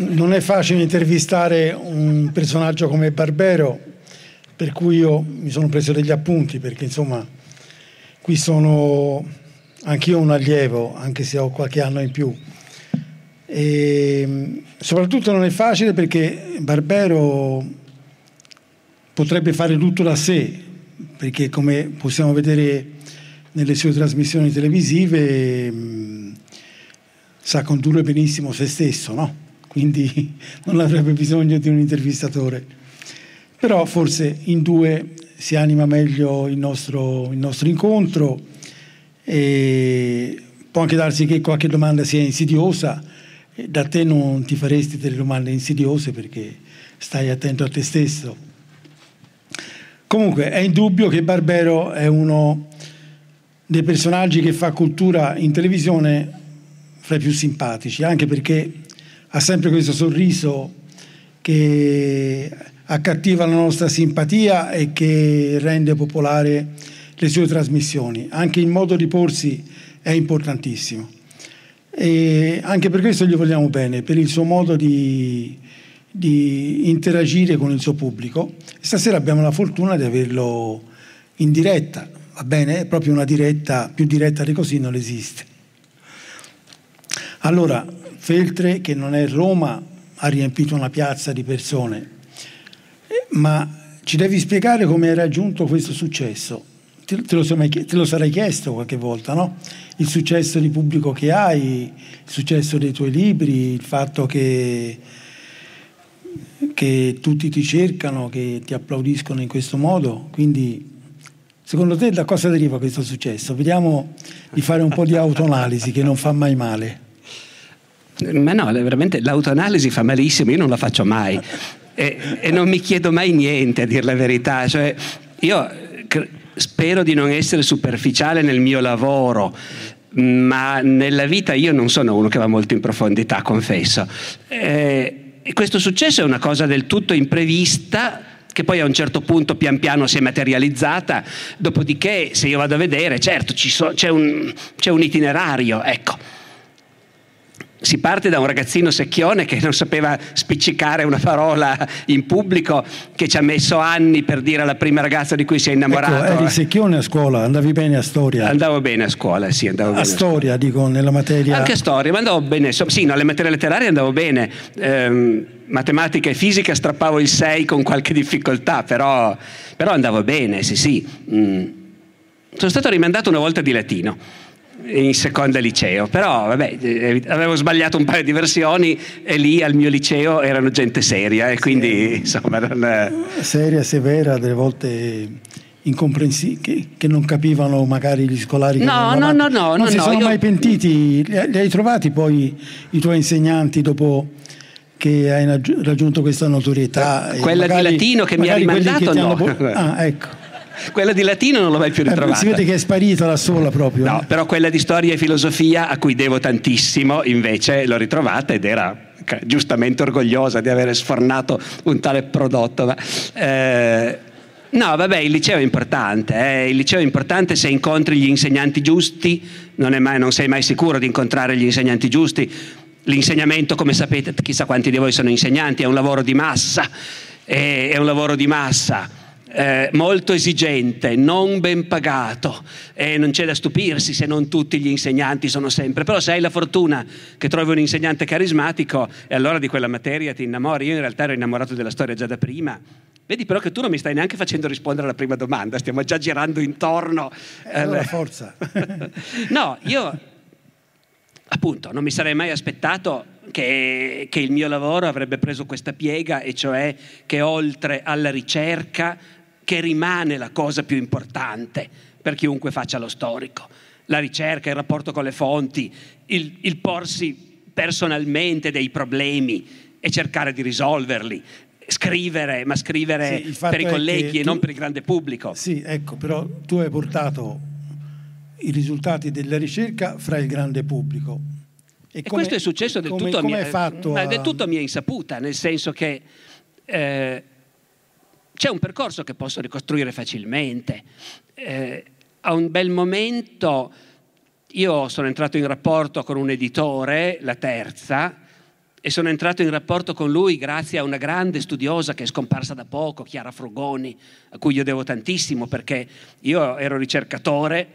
Non è facile intervistare un personaggio come Barbero, per cui io mi sono preso degli appunti, perché insomma qui sono anch'io un allievo, anche se ho qualche anno in più. E soprattutto non è facile perché Barbero potrebbe fare tutto da sé, perché come possiamo vedere nelle sue trasmissioni televisive mh, sa condurre benissimo se stesso, no? Quindi non avrebbe bisogno di un intervistatore. Però forse in due si anima meglio il nostro, il nostro incontro e può anche darsi che qualche domanda sia insidiosa, da te non ti faresti delle domande insidiose perché stai attento a te stesso. Comunque è indubbio che Barbero è uno dei personaggi che fa cultura in televisione fra i più simpatici, anche perché ha sempre questo sorriso che accattiva la nostra simpatia e che rende popolare le sue trasmissioni. Anche il modo di porsi è importantissimo. E anche per questo gli vogliamo bene, per il suo modo di, di interagire con il suo pubblico. Stasera abbiamo la fortuna di averlo in diretta, va bene? Proprio una diretta, più diretta di così non esiste. Allora, Feltre, che non è Roma, ha riempito una piazza di persone, ma ci devi spiegare come hai raggiunto questo successo. Te, te, lo, te lo, sarai chiesto qualche volta, no? Il successo di pubblico che hai, il successo dei tuoi libri, il fatto che, che tutti ti cercano, che ti applaudiscono in questo modo. Quindi, secondo te da cosa deriva questo successo? Vediamo di fare un po' di autoanalisi che non fa mai male. Ma no, veramente l'autoanalisi fa malissimo, io non la faccio mai e, e non mi chiedo mai niente a dire la verità. Cioè, io spero di non essere superficiale nel mio lavoro, ma nella vita io non sono uno che va molto in profondità, confesso. Eh, e questo successo è una cosa del tutto imprevista che poi a un certo punto pian piano si è materializzata, dopodiché se io vado a vedere, certo so, c'è, un, c'è un itinerario, ecco si parte da un ragazzino secchione che non sapeva spiccicare una parola in pubblico, che ci ha messo anni per dire alla prima ragazza di cui si è innamorato. Ecco, eri secchione a scuola, andavi bene a storia? Andavo bene a scuola, sì, andavo a bene. Storia, a dico, nella materia... Anche a storia, ma andavo bene, sì, no, le materie letterarie andavo bene. Eh, matematica e fisica strappavo il 6 con qualche difficoltà, però, però andavo bene, sì, sì. Mm. Sono stato rimandato una volta di latino in seconda liceo, però vabbè, eh, avevo sbagliato un paio di versioni e lì al mio liceo erano gente seria e quindi insomma... Non... Seria, severa, delle volte incomprensibile, che, che, non capivano magari gli scolari che no, no, no, no, non no, si no, sono io... mai pentiti, li, li hai trovati poi i tuoi insegnanti dopo che hai raggiunto questa notorietà? Quella magari, di latino che mi ha rimandato no. Hanno... Ah, ecco. Quella di latino non l'ho mai più ritrovata. Eh, si vede che è sparita da sola proprio. No, eh? però quella di storia e filosofia, a cui devo tantissimo, invece l'ho ritrovata ed era giustamente orgogliosa di aver sfornato un tale prodotto. Ma, eh, no, vabbè, il liceo è importante. Eh. Il liceo è importante se incontri gli insegnanti giusti, non, mai, non sei mai sicuro di incontrare gli insegnanti giusti. L'insegnamento, come sapete, chissà quanti di voi sono insegnanti, è un lavoro di massa. È un lavoro di massa eh, molto esigente, non ben pagato e non c'è da stupirsi se non tutti gli insegnanti sono sempre, però se hai la fortuna che trovi un insegnante carismatico e allora di quella materia ti innamori, io in realtà ero innamorato della storia già da prima. Vedi però che tu non mi stai neanche facendo rispondere alla prima domanda, stiamo già girando intorno. Eh, allora forza. no, io appunto non mi sarei mai aspettato che, che, il mio lavoro avrebbe preso questa piega e cioè che oltre alla ricerca che rimane la cosa più importante per chiunque faccia lo storico. la ricerca, il rapporto con le fonti, il, il porsi personalmente dei problemi e cercare di risolverli. Scrivere, ma scrivere Sì, per i colleghi e tu- non per il grande pubblico. Sì, ecco, però tu hai portato i risultati della ricerca fra il grande pubblico. E come- questo è successo del come- tutto, a mia, a- del tutto a mia insaputa, nel senso che eh, c'è un percorso che posso ricostruire facilmente. Eh, a un bel momento io sono entrato in rapporto con un editore, la terza, e sono entrato in rapporto con lui grazie a una grande studiosa che è scomparsa da poco, Chiara Frugoni, a cui io devo tantissimo perché io ero ricercatore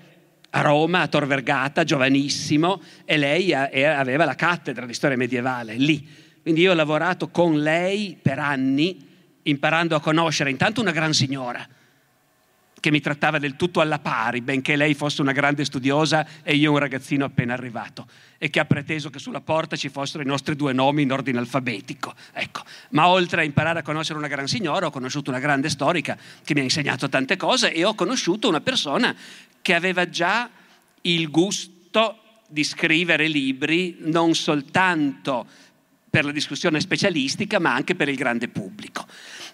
a Roma, a Tor Vergata, giovanissimo, e lei aveva la cattedra di storia medievale lì. Quindi io ho lavorato con lei per anni, imparando a conoscere intanto una gran signora, che mi trattava del tutto alla pari, benché lei fosse una grande studiosa e io un ragazzino appena arrivato, e che ha preteso che sulla porta ci fossero i nostri due nomi in ordine alfabetico. Ecco. Ma oltre a imparare a conoscere una gran signora, ho conosciuto una grande storica che mi ha insegnato tante cose e ho conosciuto una persona che aveva già il gusto di scrivere libri non soltanto per la discussione specialistica, ma anche per il grande pubblico.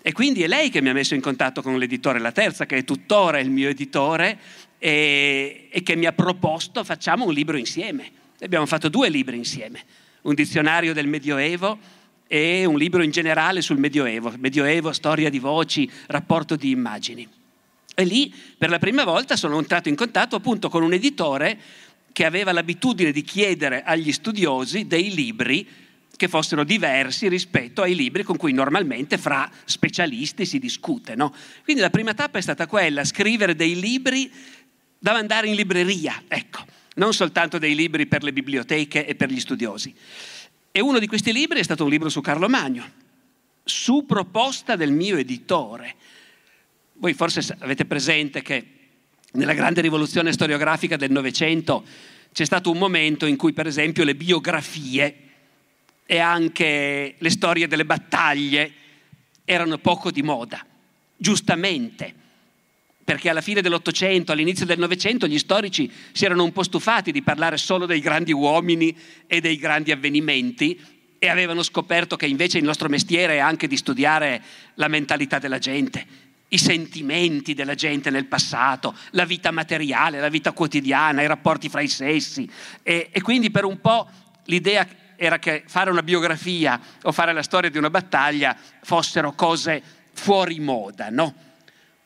E quindi è lei che mi ha messo in contatto con l'editore La Terza, che è tuttora il mio editore, e, e che mi ha proposto facciamo un libro insieme. Abbiamo fatto due libri insieme, un dizionario del Medioevo e un libro in generale sul Medioevo, Medioevo, storia di voci, rapporto di immagini. E lì per la prima volta sono entrato in contatto appunto con un editore che aveva l'abitudine di chiedere agli studiosi dei libri che fossero diversi rispetto ai libri con cui normalmente fra specialisti si discute. no? Quindi la prima tappa è stata quella, scrivere dei libri da mandare in libreria, ecco, non soltanto dei libri per le biblioteche e per gli studiosi. E uno di questi libri è stato un libro su Carlo Magno, su proposta del mio editore. Voi forse avete presente che nella grande rivoluzione storiografica del Novecento c'è stato un momento in cui, per esempio, le biografie e anche le storie delle battaglie erano poco di moda, giustamente, perché alla fine dell'Ottocento, all'inizio del Novecento, gli storici si erano un po' stufati di parlare solo dei grandi uomini e dei grandi avvenimenti e avevano scoperto che invece il nostro mestiere è anche di studiare la mentalità della gente, i sentimenti della gente nel passato, la vita materiale, la vita quotidiana, i rapporti fra i sessi. E, e quindi per un po' l'idea era che fare una biografia o fare la storia di una battaglia fossero cose fuori moda, no?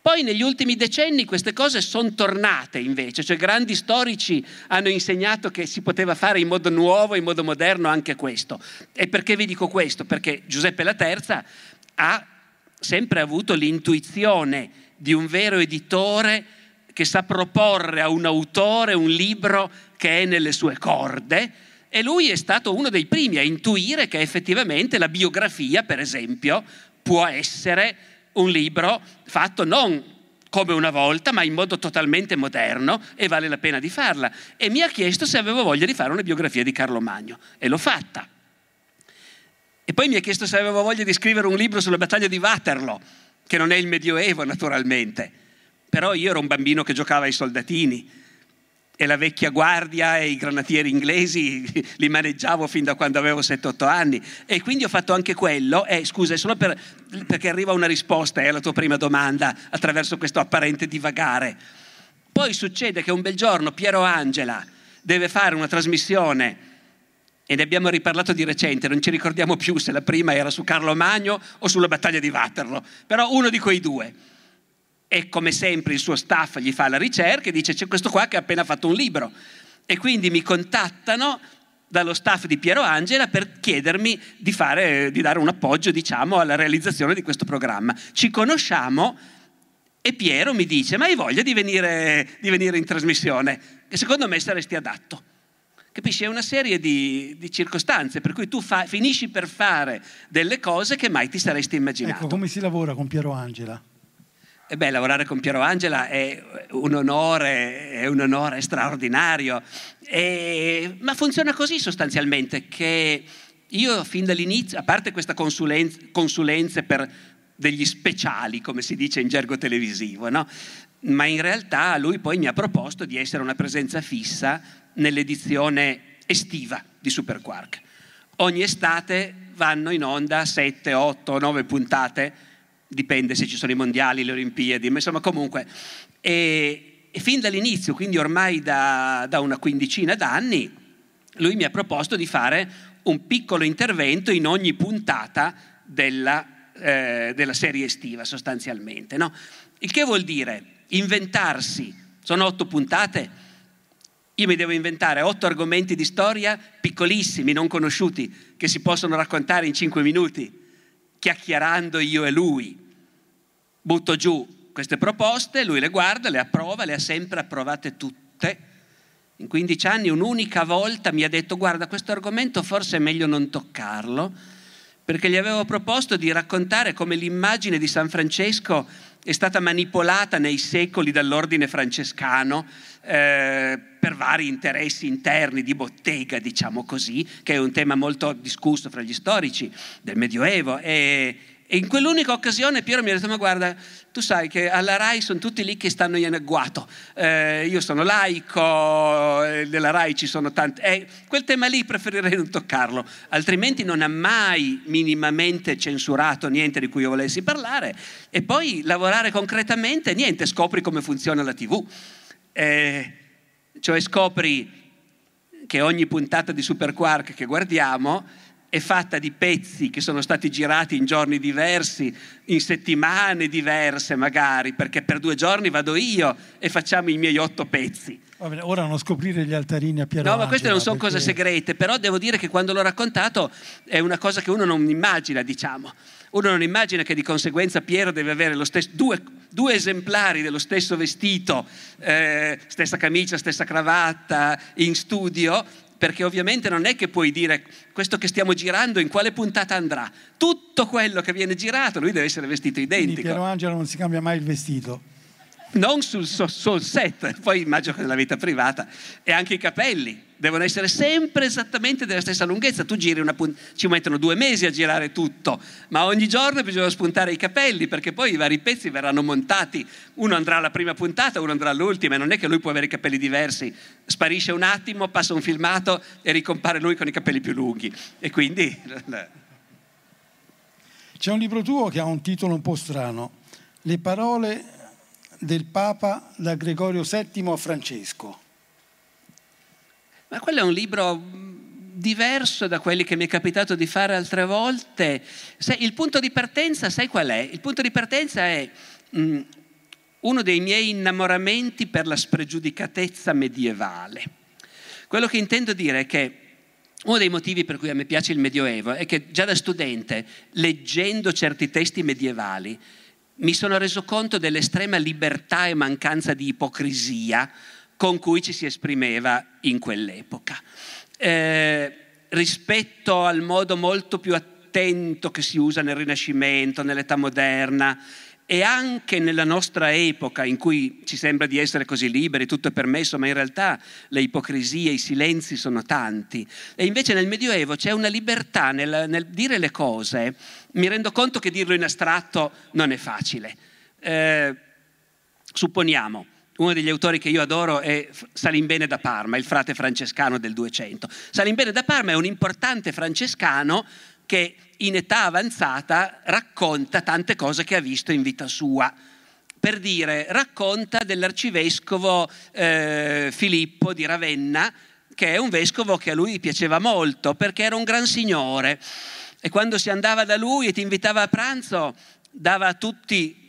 Poi negli ultimi decenni queste cose sono tornate invece, cioè grandi storici hanno insegnato che si poteva fare in modo nuovo, in modo moderno anche questo. E perché vi dico questo? Perché Giuseppe La ha sempre avuto l'intuizione di un vero editore che sa proporre a un autore un libro che è nelle sue corde e lui è stato uno dei primi a intuire che effettivamente la biografia, per esempio, può essere un libro fatto non come una volta, ma in modo totalmente moderno e vale la pena di farla. E mi ha chiesto se avevo voglia di fare una biografia di Carlo Magno e l'ho fatta. E poi mi ha chiesto se avevo voglia di scrivere un libro sulla battaglia di Waterloo, che non è il Medioevo naturalmente, però io ero un bambino che giocava ai soldatini e la vecchia guardia e i granatieri inglesi li maneggiavo fin da quando avevo 7-8 anni. E quindi ho fatto anche quello. E scusa è solo per, perché arriva una risposta eh, alla tua prima domanda attraverso questo apparente divagare. Poi succede che un bel giorno Piero Angela deve fare una trasmissione e ne abbiamo riparlato di recente, non ci ricordiamo più se la prima era su Carlo Magno o sulla battaglia di Waterloo, però uno di quei due e come sempre il suo staff gli fa la ricerca e dice c'è questo qua che ha appena fatto un libro e quindi mi contattano dallo staff di Piero Angela per chiedermi di, fare, di dare un appoggio diciamo, alla realizzazione di questo programma. Ci conosciamo e Piero mi dice ma hai voglia di venire, di venire in trasmissione? Che secondo me saresti adatto. Capisci? È una serie di, di circostanze per cui tu fa, finisci per fare delle cose che mai ti saresti immaginato. Ecco, come si lavora con Piero Angela? E beh, lavorare con Piero Angela è un onore, è un onore straordinario, e, ma funziona così sostanzialmente che io fin dall'inizio, a parte queste consulenze, per degli speciali, come si dice in gergo televisivo, no? ma in realtà lui poi mi ha proposto di essere una presenza fissa nell'edizione estiva di Super Quark. Ogni estate vanno in onda 7, 8, 9 puntate, dipende se ci sono i mondiali, le Olimpiadi, ma insomma comunque. E, e fin dall'inizio, quindi ormai da, da una quindicina d'anni, lui mi ha proposto di fare un piccolo intervento in ogni puntata della, eh, della serie estiva sostanzialmente. No? Il che vuol dire inventarsi, sono otto puntate, io mi devo inventare otto argomenti di storia piccolissimi, non conosciuti, che si possono raccontare in cinque minuti, chiacchierando io e lui. Butto giù queste proposte, lui le guarda, le approva, le ha sempre approvate tutte. In 15 anni un'unica volta mi ha detto guarda questo argomento forse è meglio non toccarlo, perché gli avevo proposto di raccontare come l'immagine di San Francesco è stata manipolata nei secoli dall'ordine francescano eh, per vari interessi interni di bottega, diciamo così, che è un tema molto discusso fra gli storici del Medioevo. E, e in quell'unica occasione Piero mi ha detto, ma guarda, tu sai che alla RAI sono tutti lì che stanno in agguato, eh, io sono laico, eh, nella RAI ci sono tanti, eh, quel tema lì preferirei non toccarlo, altrimenti non ha mai minimamente censurato niente di cui io volessi parlare. E poi lavorare concretamente, niente, scopri come funziona la TV, eh, cioè scopri che ogni puntata di Super Quark che guardiamo è fatta di pezzi che sono stati girati in giorni diversi, in settimane diverse magari, perché per due giorni vado io e facciamo i miei otto pezzi. Bene, ora non scoprire gli altarini a Piero No, ma queste non sono perché... cose segrete, però devo dire che quando l'ho raccontato è una cosa che uno non immagina, diciamo. Uno non immagina che di conseguenza Piero deve avere stesso, due, due, esemplari dello stesso vestito, eh, stessa camicia, stessa cravatta in studio perché ovviamente non è che puoi dire questo che stiamo girando in quale puntata andrà. Tutto quello che viene girato, lui deve essere vestito identico. Quindi Piero Angelo non si cambia mai il vestito. Non sul, sul set, poi immagino che nella vita privata, e anche i capelli devono essere sempre esattamente della stessa lunghezza. Tu giri una punt- ci mettono due mesi a girare tutto, ma ogni giorno bisogna spuntare i capelli perché poi i vari pezzi verranno montati. Uno andrà alla prima puntata, uno andrà all'ultima, e non è che lui può avere i capelli diversi. Sparisce un attimo, passa un filmato e ricompare lui con i capelli più lunghi. E quindi. C'è un libro tuo che ha un titolo un po' strano: Le parole del Papa da Gregorio VII a Francesco. Ma quello è un libro diverso da quelli che mi è capitato di fare altre volte. il punto di partenza, sai qual è? Il punto di partenza è mh, mm, uno dei miei innamoramenti per la spregiudicatezza medievale. Quello che intendo dire è che uno dei motivi per cui a me piace il Medioevo è che già da studente, leggendo certi testi medievali, mi sono reso conto dell'estrema libertà e mancanza di ipocrisia con cui ci si esprimeva in quell'epoca. Eh, rispetto al modo molto più attento che si usa nel Rinascimento, nell'età moderna e anche nella nostra epoca in cui ci sembra di essere così liberi, tutto è permesso, ma in realtà le ipocrisie, i silenzi sono tanti. E invece nel Medioevo c'è una libertà nel, nel dire le cose, mi rendo conto che dirlo in astratto non è facile. Eh, supponiamo, uno degli autori che io adoro è Salimbene da Parma, il frate francescano del 200. Salimbene da Parma è un importante francescano che in età avanzata racconta tante cose che ha visto in vita sua. Per dire, racconta dell'arcivescovo eh, Filippo di Ravenna, che è un vescovo che a lui piaceva molto perché era un gran signore e quando si andava da lui e ti invitava a pranzo dava a tutti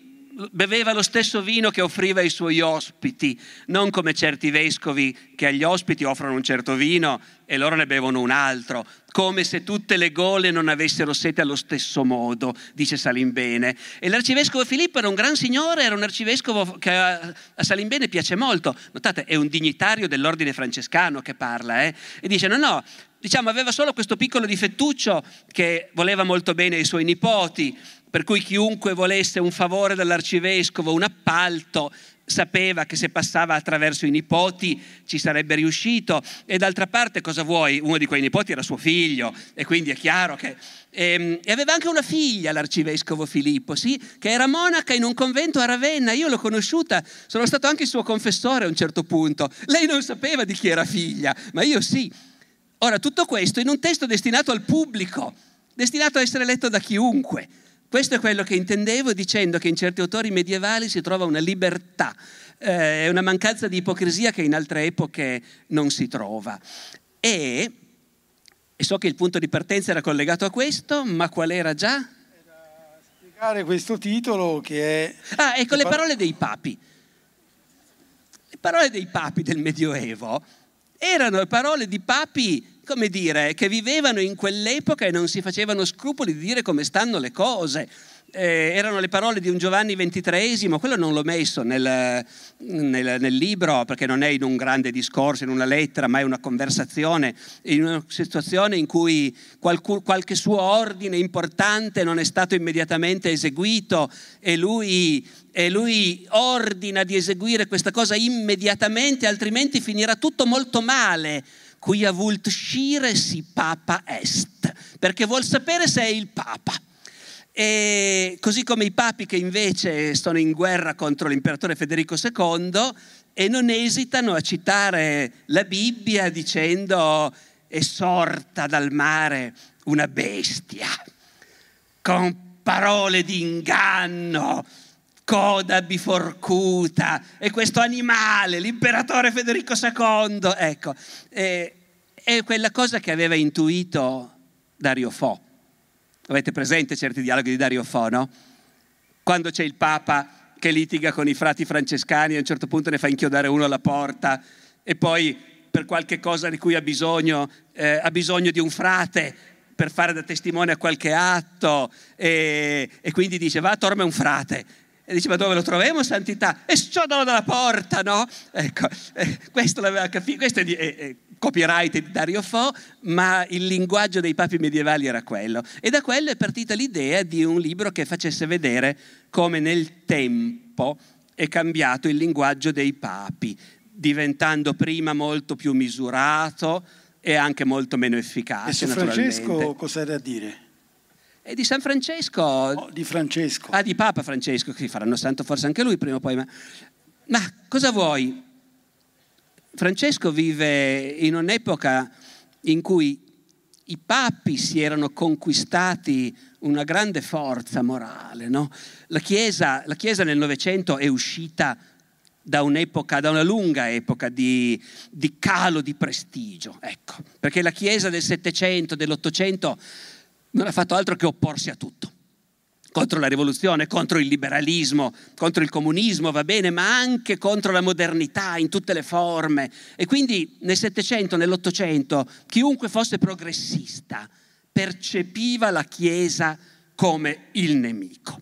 beveva lo stesso vino che offriva ai suoi ospiti, non come certi vescovi che agli ospiti offrono un certo vino e loro ne bevono un altro, come se tutte le gole non avessero sete allo stesso modo, dice Salimbene. E l'arcivescovo Filippo era un gran signore, era un arcivescovo che a, Salimbene piace molto. Notate, è un dignitario dell'ordine francescano che parla, eh? e dice no, no, diciamo aveva solo questo piccolo difettuccio che voleva molto bene ai suoi nipoti, per cui chiunque volesse un favore dall'arcivescovo, un appalto, sapeva che se passava attraverso i nipoti ci sarebbe riuscito e d'altra parte cosa vuoi? Uno di quei nipoti era suo figlio e quindi è chiaro che... E, ehm, e aveva anche una figlia l'arcivescovo Filippo, sì, che era monaca in un convento a Ravenna, io l'ho conosciuta, sono stato anche il suo confessore a un certo punto, lei non sapeva di chi era figlia, ma io sì. Ora tutto questo in un testo destinato al pubblico, destinato a essere letto da chiunque. Questo è quello che intendevo dicendo che in certi autori medievali si trova una libertà, eh, una mancanza di ipocrisia che in altre epoche non si trova. E, e so che il punto di partenza era collegato a questo, ma qual era già? Era spiegare questo titolo che è... Ah, ecco le parole dei papi. Le parole dei papi del Medioevo erano le parole di papi come dire, che vivevano in quell'epoca e non si facevano scrupoli di dire come stanno le cose. Eh, erano le parole di un Giovanni XXIII, quello non l'ho messo nel, nel, nel, libro perché non è in un grande discorso, in una lettera, ma è una conversazione, in una situazione in cui qualcun, qualche suo ordine importante non è stato immediatamente eseguito e lui, e lui ordina di eseguire questa cosa immediatamente, altrimenti finirà tutto molto male quia vult scire si papa est, perché vuol sapere se è il papa. E così come i papi che invece sono in guerra contro l'imperatore Federico II e non esitano a citare la Bibbia dicendo è sorta dal mare una bestia con parole di inganno, coda biforcuta e questo animale, l'imperatore Federico II, ecco, è, è quella cosa che aveva intuito Dario Fo. Avete presente certi dialoghi di Dario Fo, no? Quando c'è il Papa che litiga con i frati francescani e a un certo punto ne fa inchiodare uno alla porta e poi per qualche cosa di cui ha bisogno, eh, ha bisogno di un frate per fare da testimone a qualche atto e, e quindi dice va, torna un frate e dice, ma dove lo troviamo santità? E sciodalo dalla porta, no? Ecco, eh, questo l'aveva capito, questo è, di, è, è copyright di Dario Fo, ma il linguaggio dei papi medievali era quello. E da quello è partita l'idea di un libro che facesse vedere come nel tempo è cambiato il linguaggio dei papi, diventando prima molto più misurato e anche molto meno efficace. E su Francesco cosa era da dire? E di San Francesco. Oh, di Francesco. Ah, di Papa Francesco, che faranno santo forse anche lui prima o poi. Ma, ma cosa vuoi? Francesco vive in un'epoca in cui i papi si erano conquistati una grande forza morale. No? La, chiesa, la, chiesa, nel Novecento è uscita da un'epoca, da una lunga epoca di, di calo di prestigio, ecco, perché la Chiesa del Settecento, dell'Ottocento non ha fatto altro che opporsi a tutto. Contro la rivoluzione, contro il liberalismo, contro il comunismo, va bene, ma anche contro la modernità in tutte le forme. E quindi nel Settecento, nell'Ottocento, chiunque fosse progressista percepiva la Chiesa come il nemico.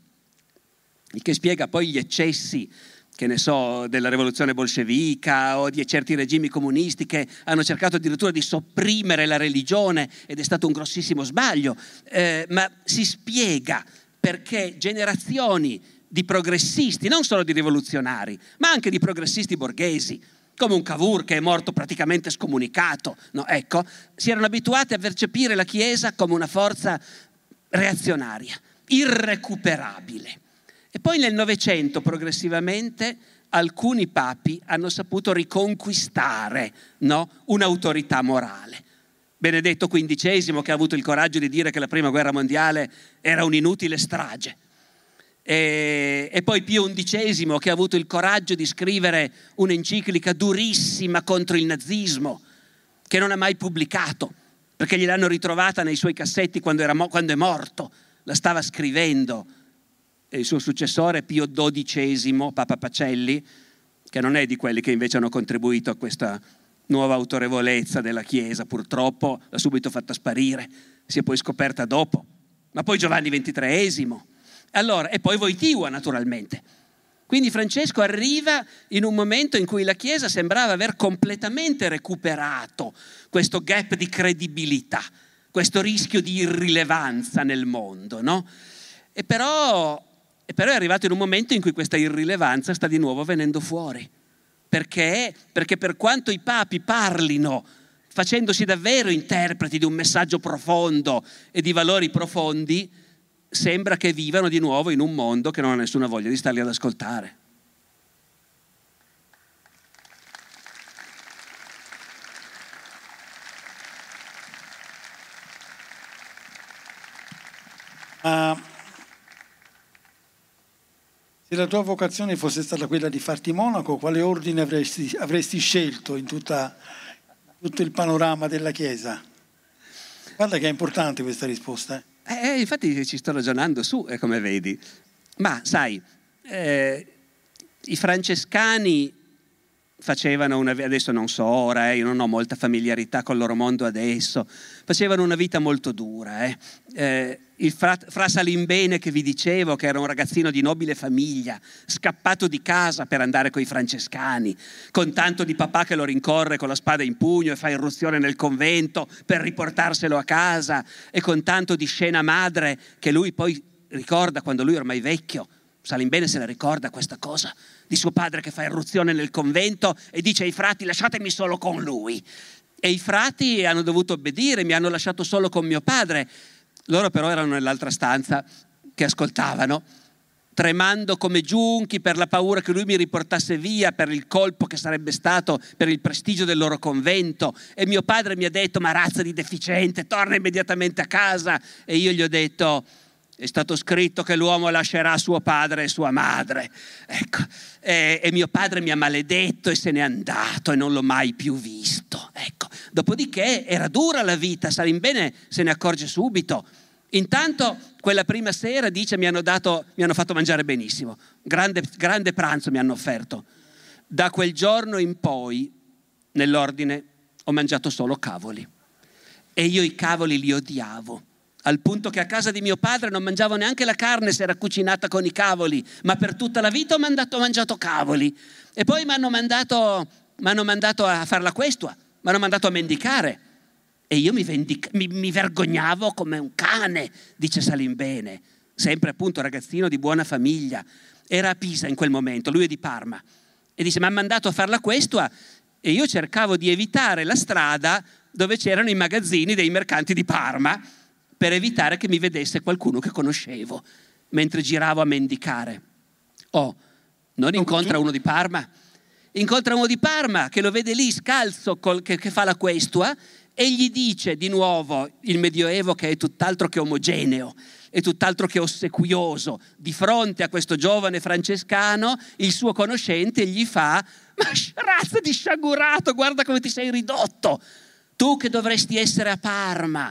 Il che spiega poi gli eccessi che ne so, della rivoluzione bolscevica o di certi regimi comunisti che hanno cercato addirittura di sopprimere la religione ed è stato un grossissimo sbaglio, eh, ma si spiega perché generazioni di progressisti, non solo di rivoluzionari, ma anche di progressisti borghesi, come un Cavour che è morto praticamente scomunicato, no? ecco, si erano abituati a percepire la Chiesa come una forza reazionaria, irrecuperabile. E poi nel Novecento progressivamente alcuni papi hanno saputo riconquistare no, un'autorità morale. Benedetto XV che ha avuto il coraggio di dire che la prima guerra mondiale era un'inutile strage. E, e, poi Pio XI che ha avuto il coraggio di scrivere un'enciclica durissima contro il nazismo, che non ha mai pubblicato, perché gliel'hanno ritrovata nei suoi cassetti quando, era, quando è morto, la stava scrivendo e il suo successore Pio XII, Papa Pacelli, che non è di quelli che invece hanno contribuito a questa nuova autorevolezza della Chiesa, purtroppo l'ha subito fatta sparire, si è poi scoperta dopo, ma poi Giovanni XXIII, allora, e poi Voitiva naturalmente. Quindi Francesco arriva in un momento in cui la Chiesa sembrava aver completamente recuperato questo gap di credibilità, questo rischio di irrilevanza nel mondo, no? E però E però è arrivato in un momento in cui questa irrilevanza sta di nuovo venendo fuori. Perché? Perché per quanto i papi parlino facendosi davvero interpreti di un messaggio profondo e di valori profondi, sembra che vivano di nuovo in un mondo che non ha nessuna voglia di starli ad ascoltare. Uh, se la tua vocazione fosse stata quella di farti monaco, quale ordine avresti, avresti scelto in tutta, tutto il panorama della Chiesa? Guarda che è importante questa risposta. Eh, eh infatti ci sto ragionando su, eh, come vedi. Ma sai, eh, i francescani facevano una vita, adesso non so ora, eh, io non ho molta familiarità con il loro mondo adesso, facevano una vita molto dura. Eh. Eh, il fra, fra Salimbene che vi dicevo, che era un ragazzino di nobile famiglia, scappato di casa per andare con i francescani, con tanto di papà che lo rincorre con la spada in pugno e fa irruzione nel convento per riportarselo a casa, e con tanto di scena madre che lui poi ricorda quando lui ormai vecchio. Salimbene se la ricorda questa cosa di suo padre che fa irruzione nel convento e dice ai frati lasciatemi solo con lui. E i frati hanno dovuto obbedire, mi hanno lasciato solo con mio padre. Loro però erano nell'altra stanza che ascoltavano, tremando come giunchi per la paura che lui mi riportasse via, per il colpo che sarebbe stato per il prestigio del loro convento. E mio padre mi ha detto, ma razza di deficiente, torna immediatamente a casa. E io gli ho detto, è stato scritto che l'uomo lascerà suo padre e sua madre. Ecco. E, e, mio padre mi ha maledetto e se n'è andato e non l'ho mai più visto. Ecco. Dopodiché era dura la vita, Salimbene se ne accorge subito. Intanto quella prima sera dice mi hanno, dato, mi hanno fatto mangiare benissimo, grande, grande pranzo mi hanno offerto. Da quel giorno in poi, nell'ordine, ho mangiato solo cavoli. E io i cavoli li odiavo al punto che a casa di mio padre non mangiavo neanche la carne se era cucinata con i cavoli, ma per tutta la vita ho, mandato, ho mangiato cavoli. E poi mi hanno mandato, mandato, a fare la questua, mi hanno mandato a mendicare. E io mi, vendica, mi, mi vergognavo come un cane, dice Salimbene, sempre appunto ragazzino di buona famiglia. Era a Pisa in quel momento, lui è di Parma. E dice, mi hanno mandato a fare la questua e io cercavo di evitare la strada dove c'erano i magazzini dei mercanti di Parma per evitare che mi vedesse qualcuno che conoscevo mentre giravo a mendicare. Oh, non incontra uno di Parma, incontra uno di Parma che lo vede lì scalzo col, che, che fa la questua e gli dice di nuovo il Medioevo che è tutt'altro che omogeneo e tutt'altro che ossequioso, di fronte a questo giovane francescano, il suo conoscente gli fa, ma razza di sciagurato, guarda come ti sei ridotto, tu che dovresti essere a Parma,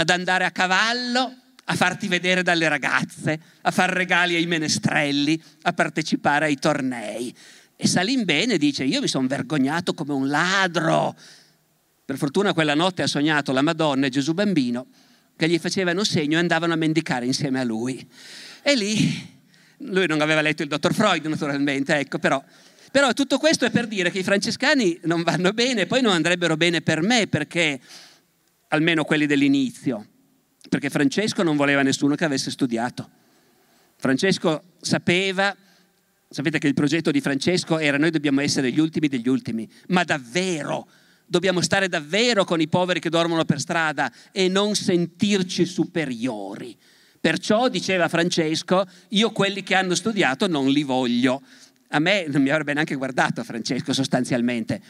ad andare a cavallo, a farti vedere dalle ragazze, a far regali ai menestrelli, a partecipare ai tornei. E Salimbene dice, io mi sono vergognato come un ladro. Per fortuna quella notte ha sognato la Madonna e Gesù bambino che gli facevano segno e andavano a mendicare insieme a lui. E lì, lui non aveva letto il dottor Freud naturalmente, ecco, però, però tutto questo è per dire che i francescani non vanno bene, poi non andrebbero bene per me perché almeno quelli dell'inizio, perché Francesco non voleva nessuno che avesse studiato. Francesco sapeva, sapete che il progetto di Francesco era noi dobbiamo essere gli ultimi degli ultimi, ma davvero, dobbiamo stare davvero con i poveri che dormono per strada e non sentirci superiori. Perciò diceva Francesco, io quelli che hanno studiato non li voglio. A me non mi avrebbe neanche guardato Francesco sostanzialmente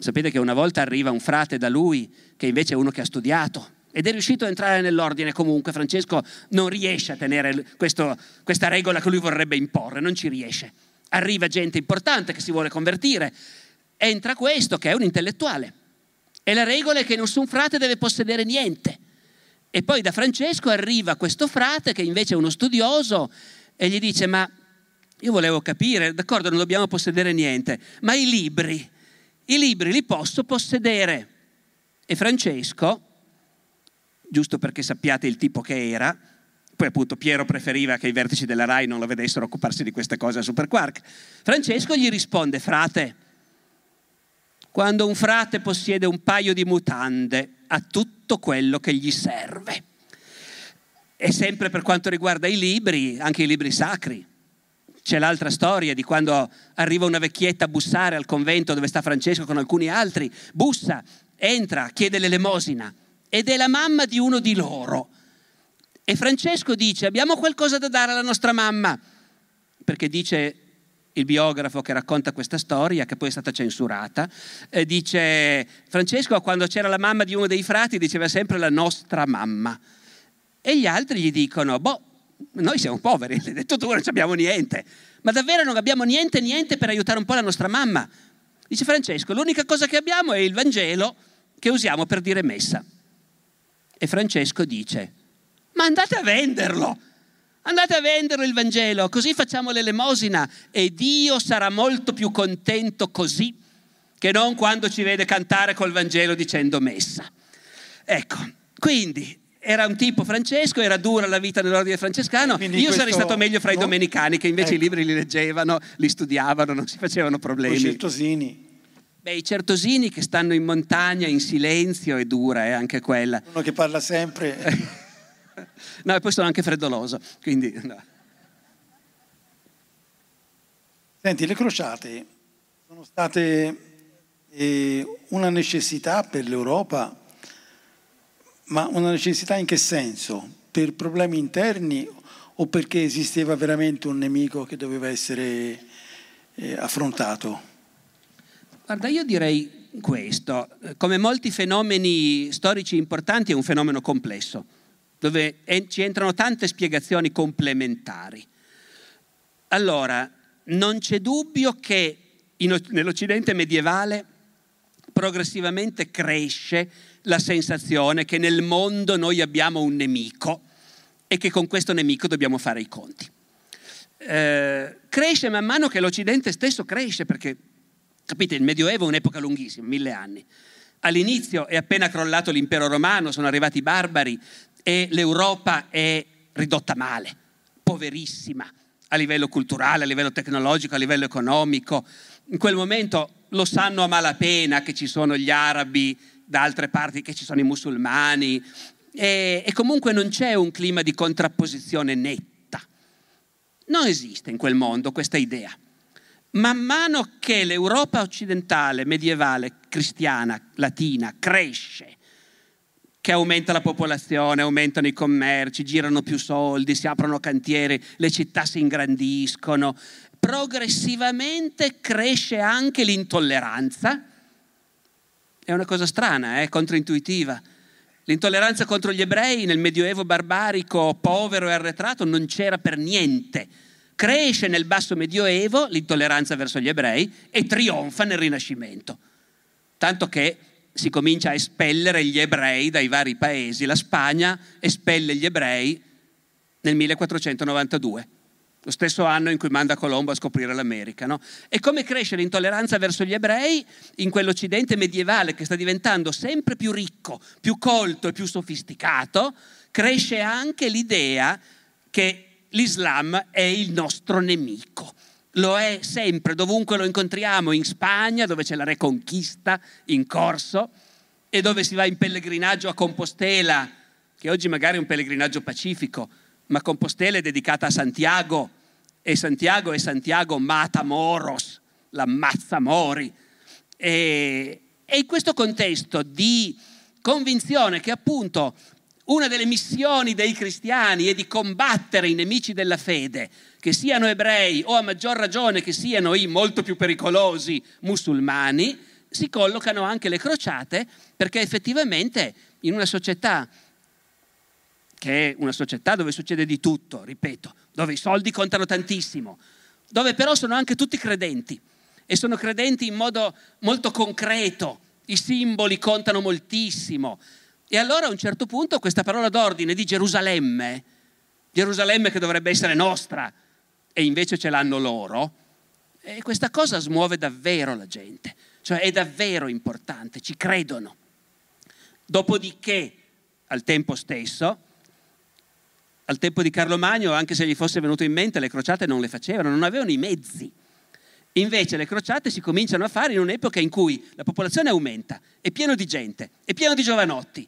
Sapete che una volta arriva un frate da lui che invece è uno che ha studiato ed è riuscito a entrare nell'ordine comunque. Francesco non riesce a tenere questo, questa regola che lui vorrebbe imporre, non ci riesce. Arriva gente importante che si vuole convertire, entra questo che è un intellettuale e la regola è che nessun frate deve possedere niente. E poi da Francesco arriva questo frate che invece è uno studioso e gli dice ma io volevo capire, d'accordo non dobbiamo possedere niente, ma i libri i libri li posso possedere. E Francesco, giusto perché sappiate il tipo che era, poi appunto Piero preferiva che i vertici della RAI non lo vedessero occuparsi di queste cose a Superquark, Francesco gli risponde, frate, quando un frate possiede un paio di mutande, ha tutto quello che gli serve. E sempre per quanto riguarda i libri, anche i libri sacri. C'è l'altra storia di quando arriva una vecchietta a bussare al convento dove sta Francesco con alcuni altri, bussa, entra, chiede l'elemosina ed è la mamma di uno di loro. E Francesco dice abbiamo qualcosa da dare alla nostra mamma, perché dice il biografo che racconta questa storia, che poi è stata censurata, eh, dice Francesco quando c'era la mamma di uno dei frati diceva sempre la nostra mamma. E gli altri gli dicono, boh, noi siamo poveri, l'hai detto tu, non abbiamo niente. Ma davvero non abbiamo niente, niente per aiutare un po' la nostra mamma? Dice Francesco, l'unica cosa che abbiamo è il Vangelo che usiamo per dire messa. E Francesco dice, ma andate a venderlo, andate a venderlo il Vangelo, così facciamo l'elemosina e Dio sarà molto più contento così che non quando ci vede cantare col Vangelo dicendo messa. Ecco, quindi era un tipo Francesco, era dura la vita nell'ordine francescano. Io questo, sarei stato meglio fra no? i domenicani che invece ecco. i libri li leggevano, li studiavano, non si facevano problemi. I certosini. Beh, i certosini che stanno in montagna in silenzio è dura, è eh, anche quella. Uno che parla sempre. no, e poi sono anche freddoloso, quindi no. Senti, le crociate sono state eh, una necessità per l'Europa ma una necessità in che senso? Per problemi interni o perché esisteva veramente un nemico che doveva essere eh, affrontato? Guarda, io direi questo. Come molti fenomeni storici importanti è un fenomeno complesso, dove ci entrano tante spiegazioni complementari. Allora, non c'è dubbio che in, nell'Occidente medievale progressivamente cresce la sensazione che nel mondo noi abbiamo un nemico e che con questo nemico dobbiamo fare i conti. Eh, cresce man mano che l'Occidente stesso cresce, perché capite, il Medioevo è un'epoca lunghissima, mille anni. All'inizio è appena crollato l'impero romano, sono arrivati i barbari e l'Europa è ridotta male, poverissima a livello culturale, a livello tecnologico, a livello economico. In quel momento lo sanno a malapena che ci sono gli arabi da altre parti che ci sono i musulmani e, e comunque non c'è un clima di contrapposizione netta. Non esiste in quel mondo questa idea. Man mano che l'Europa occidentale, medievale, cristiana, latina cresce, che aumenta la popolazione, aumentano i commerci, girano più soldi, si aprono cantieri, le città si ingrandiscono, progressivamente cresce anche l'intolleranza è una cosa strana, è eh, controintuitiva. L'intolleranza contro gli ebrei nel Medioevo barbarico, povero e arretrato, non c'era per niente. Cresce nel basso Medioevo l'intolleranza verso gli ebrei e trionfa nel Rinascimento. Tanto che si comincia a espellere gli ebrei dai vari paesi. La Spagna espelle gli ebrei nel 1492 lo stesso anno in cui manda Colombo a scoprire l'America. No? E come cresce l'intolleranza verso gli ebrei in quell'Occidente medievale che sta diventando sempre più ricco, più colto e più sofisticato, cresce anche l'idea che l'Islam è il nostro nemico. Lo è sempre, dovunque lo incontriamo, in Spagna dove c'è la Reconquista in corso e dove si va in pellegrinaggio a Compostela, che oggi magari è un pellegrinaggio pacifico, ma Compostela è dedicata a Santiago e Santiago è Santiago Matamoros, l'ammazza mori. E, e in questo contesto di convinzione che appunto una delle missioni dei cristiani è di combattere i nemici della fede, che siano ebrei o a maggior ragione che siano i molto più pericolosi musulmani, si collocano anche le crociate perché effettivamente in una società che è una società dove succede di tutto, ripeto, dove i soldi contano tantissimo, dove però sono anche tutti credenti e sono credenti in modo molto concreto, i simboli contano moltissimo. E allora a un certo punto questa parola d'ordine di Gerusalemme, Gerusalemme che dovrebbe essere nostra e invece ce l'hanno loro, e questa cosa smuove davvero la gente, cioè è davvero importante, ci credono. Dopodiché, al tempo stesso, al tempo di Carlo Magno, anche se gli fosse venuto in mente, le crociate non le facevano, non avevano i mezzi. Invece le crociate si cominciano a fare in un'epoca in cui la popolazione aumenta, è pieno di gente, è pieno di giovanotti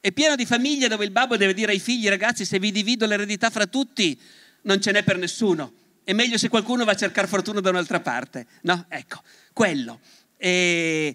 È pieno di famiglie dove il babbo deve dire ai figli, ragazzi, se vi divido l'eredità fra tutti, non ce n'è per nessuno. È meglio se qualcuno va a cercare fortuna da un'altra parte. No? Ecco, quello. E,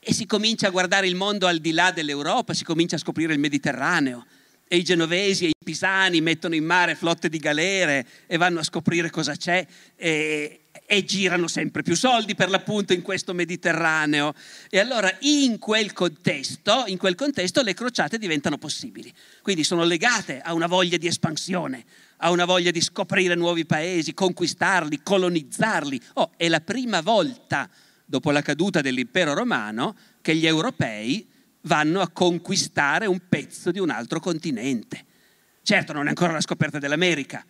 e si comincia a guardare il mondo al di là dell'Europa, si comincia a scoprire il Mediterraneo e i genovesi e i pisani mettono in mare flotte di galere e vanno a scoprire cosa c'è e, e, girano sempre più soldi per l'appunto in questo Mediterraneo. E allora in quel contesto, in quel contesto le crociate diventano possibili. Quindi sono legate a una voglia di espansione, a una voglia di scoprire nuovi paesi, conquistarli, colonizzarli. Oh, è la prima volta dopo la caduta dell'impero romano che gli europei vanno a conquistare un pezzo di un altro continente. Certo, non è ancora la scoperta dell'America,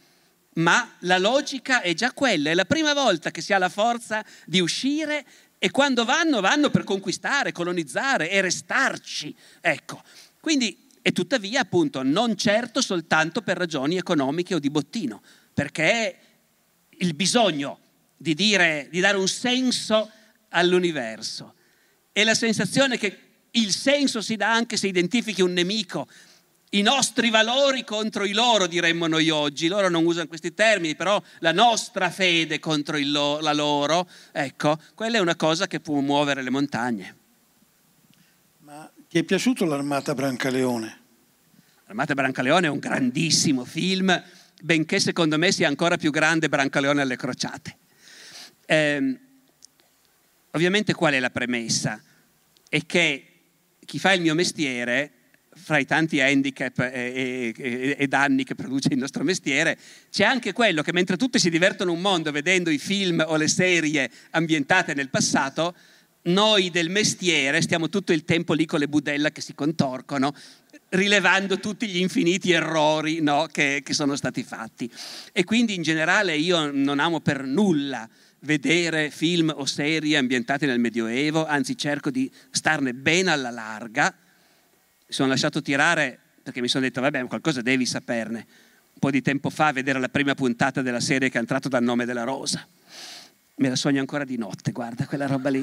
ma la logica è già quella, è la prima volta che si ha la forza di uscire e quando vanno, vanno per conquistare, colonizzare e restarci. Ecco, quindi, e tuttavia, appunto, non certo soltanto per ragioni economiche o di bottino, perché il bisogno di, dire, di dare un senso all'universo e la sensazione che il senso si dà anche se identifichi un nemico. I nostri valori contro i loro, diremmo noi oggi. Loro non usano questi termini, però la nostra fede contro lo, la loro, ecco, quella è una cosa che può muovere le montagne. Ma ti è piaciuto l'Armata Brancaleone? L'Armata Brancaleone è un grandissimo film, benché secondo me sia ancora più grande Brancaleone alle crociate. Eh, ovviamente qual è la premessa? È che chi fa il mio mestiere, fra i tanti handicap e, e, e, danni che produce il nostro mestiere, c'è anche quello che mentre tutti si divertono un mondo vedendo i film o le serie ambientate nel passato, noi del mestiere stiamo tutto il tempo lì con le budella che si contorcono, rilevando tutti gli infiniti errori no, che, che sono stati fatti. E quindi in generale io non amo per nulla vedere film o serie ambientate nel Medioevo, anzi cerco di starne ben alla larga. Mi sono lasciato tirare perché mi sono detto, vabbè, qualcosa devi saperne. Un po' di tempo fa a vedere la prima puntata della serie che è entrato dal nome della rosa. Me la sogno ancora di notte, guarda, quella roba lì.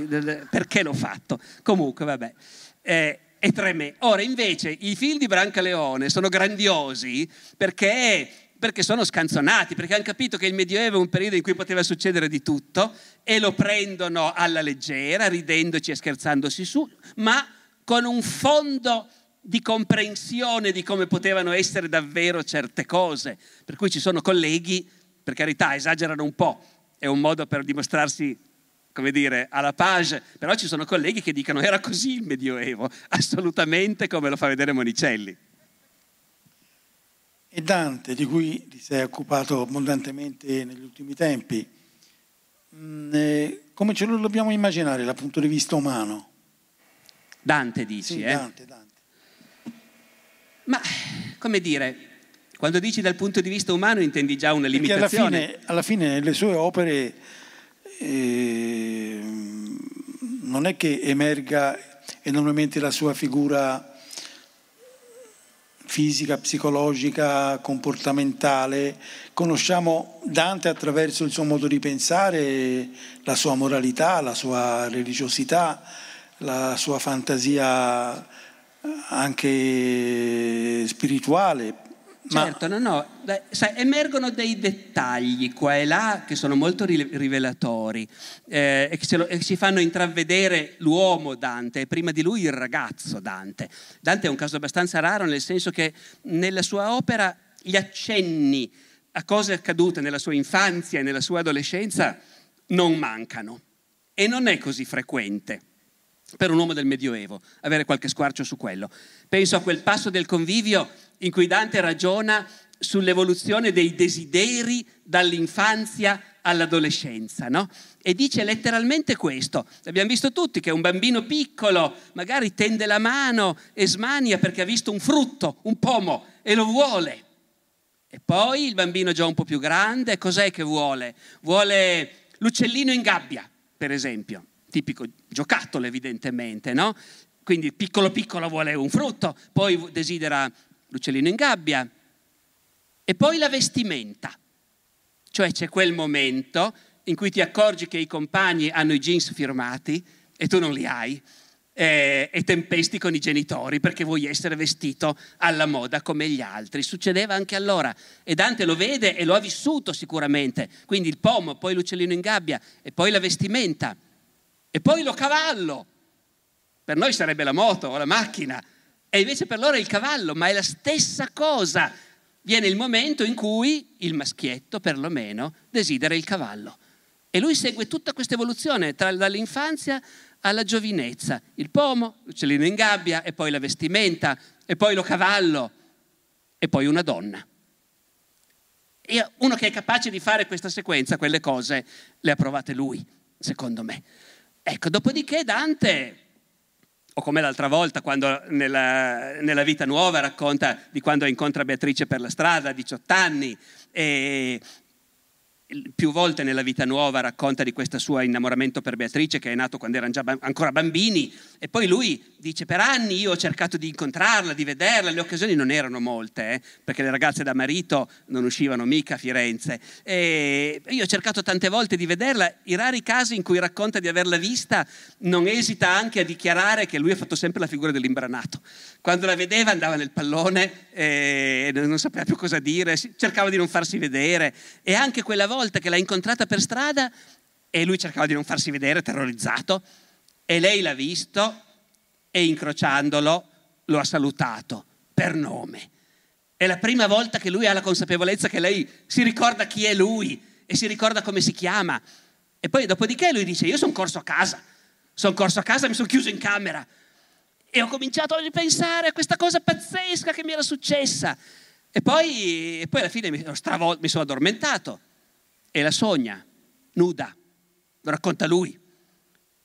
Perché l'ho fatto? Comunque, vabbè. Eh, è tremendo. Ora, invece, i film di Brancaleone sono grandiosi perché perché sono scanzonati, perché hanno capito che il Medioevo è un periodo in cui poteva succedere di tutto e lo prendono alla leggera, ridendoci e scherzandosi su, ma con un fondo di comprensione di come potevano essere davvero certe cose. Per cui ci sono colleghi, per carità, esagerano un po', è un modo per dimostrarsi, come dire, alla page, però ci sono colleghi che dicono era così il Medioevo, assolutamente come lo fa vedere Monicelli. E Dante, di cui ti sei occupato abbondantemente negli ultimi tempi, mm, eh, come ce lo dobbiamo immaginare dal punto di vista umano? Dante dici, sì, eh? Dante, Dante. Ma, come dire, quando dici dal punto di vista umano intendi già una limitazione. Alla fine, alla fine le sue opere eh, non è che emerga enormemente la sua figura fisica, psicologica, comportamentale. Conosciamo Dante attraverso il suo modo di pensare, la sua moralità, la sua religiosità, la sua fantasia anche spirituale, Certo, no, no, sai, emergono dei dettagli qua e là che sono molto rivelatori eh, e, che lo, e ci fanno intravedere l'uomo Dante e prima di lui il ragazzo Dante. Dante è un caso abbastanza raro nel senso che nella sua opera gli accenni a cose accadute nella sua infanzia e nella sua adolescenza non mancano e non è così frequente per un uomo del Medioevo avere qualche squarcio su quello. Penso a quel passo del convivio in cui Dante ragiona sull'evoluzione dei desideri dall'infanzia all'adolescenza, no? E dice letteralmente questo. Abbiamo visto tutti che un bambino piccolo magari tende la mano e smania perché ha visto un frutto, un pomo, e lo vuole. E poi il bambino già un po' più grande, cos'è che vuole? Vuole l'uccellino in gabbia, per esempio. Tipico giocattolo, evidentemente, no? Quindi piccolo piccolo vuole un frutto, poi desidera l'uccellino in gabbia, e poi la vestimenta, cioè c'è quel momento in cui ti accorgi che i compagni hanno i jeans firmati e tu non li hai, eh, e tempesti con i genitori perché vuoi essere vestito alla moda come gli altri. Succedeva anche allora e Dante lo vede e lo ha vissuto sicuramente. Quindi il pomo, poi l'uccellino in gabbia e poi la vestimenta e poi lo cavallo. Per noi sarebbe la moto o la macchina e invece per loro è il cavallo, ma è la stessa cosa. Viene il momento in cui il maschietto, perlomeno, desidera il cavallo. E lui segue tutta questa evoluzione dall'infanzia alla giovinezza, il pomo, l'uccellino in gabbia e poi la vestimenta e poi lo cavallo e poi una donna. E uno che è capace di fare questa sequenza, quelle cose, le ha provate lui, secondo me. Ecco, dopodiché Dante, o come l'altra volta, quando nella, nella vita nuova racconta di quando incontra Beatrice per la strada a 18 anni, e più volte nella vita nuova racconta di questo suo innamoramento per Beatrice che è nato quando erano già ancora bambini e poi lui dice per anni io ho cercato di incontrarla, di vederla, le occasioni non erano molte eh, perché le ragazze da marito non uscivano mica a Firenze. E io ho cercato tante volte di vederla, i rari casi in cui racconta di averla vista non esita anche a dichiarare che lui ha fatto sempre la figura dell'imbranato. Quando la vedeva andava nel pallone e non sapeva più cosa dire, cercava di non farsi vedere e anche quella volta che l'ha incontrata per strada e lui cercava di non farsi vedere, terrorizzato, e lei l'ha visto e incrociandolo lo ha salutato per nome. È la prima volta che lui ha la consapevolezza che lei si ricorda chi è lui e si ricorda come si chiama. E poi dopodiché lui dice, io sono corso a casa, sono corso a casa, mi sono chiuso in camera e ho cominciato a ripensare a questa cosa pazzesca che mi era successa. E poi, e poi alla fine mi, stravol- mi sono addormentato e la sogna, nuda, lo racconta lui.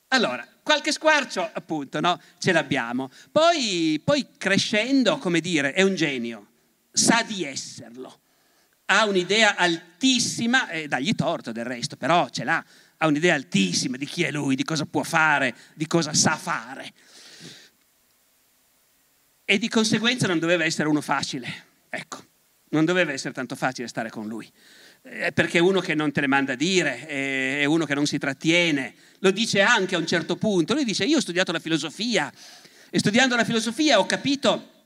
Allora, qualche squarcio, appunto, no? Ce l'abbiamo. Poi, poi crescendo, come dire, è un genio, sa di esserlo. Ha un'idea altissima, e dagli torto del resto, però ce l'ha, ha un'idea altissima di chi è lui, di cosa può fare, di cosa sa fare e di conseguenza non doveva essere uno facile. Ecco, non doveva essere tanto facile stare con lui. Eh, perché è uno che non te le manda a dire, è uno che non si trattiene. Lo dice anche a un certo punto. Lui dice, io ho studiato la filosofia e studiando la filosofia ho capito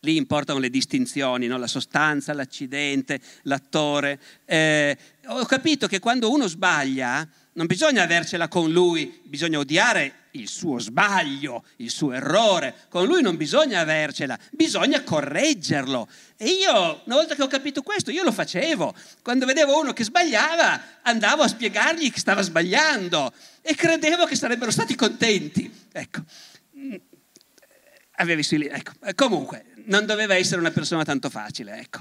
Lì importano le distinzioni, no? la sostanza, l'accidente, l'attore. Eh, ho capito che quando uno sbaglia non bisogna avercela con lui, bisogna odiare il suo sbaglio, il suo errore. Con lui non bisogna avercela, bisogna correggerlo. E io, una volta che ho capito questo, io lo facevo. Quando vedevo uno che sbagliava, andavo a spiegargli che stava sbagliando e credevo che sarebbero stati contenti. Ecco. Avevi sui... ecco. Comunque, non doveva essere una persona tanto facile, ecco.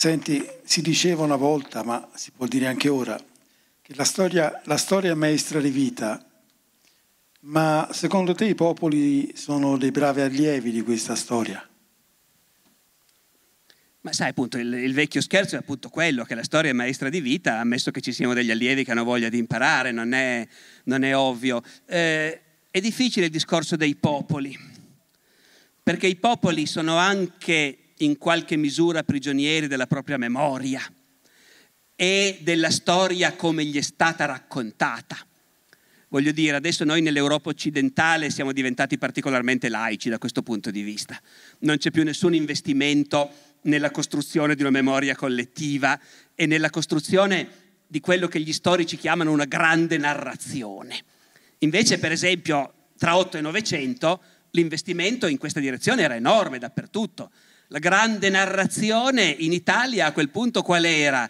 Senti, si diceva una volta, ma si può dire anche ora, che la storia, la storia è maestra di vita, ma secondo te i popoli sono dei bravi allievi di questa storia? Ma sai, appunto, il, il, vecchio scherzo è appunto quello, che la storia è maestra di vita, ammesso che ci siano degli allievi che hanno voglia di imparare, non è, non è ovvio. Eh, è difficile il discorso dei popoli, perché i popoli sono anche in qualche misura prigionieri della propria memoria e della storia come gli è stata raccontata. Voglio dire, adesso noi nell'Europa occidentale siamo diventati particolarmente laici da questo punto di vista. Non c'è più nessun investimento nella costruzione di una memoria collettiva e nella costruzione di quello che gli storici chiamano una grande narrazione. Invece, per esempio, tra 8 e 900 l'investimento in questa direzione era enorme dappertutto. La grande narrazione in Italia a quel punto qual era?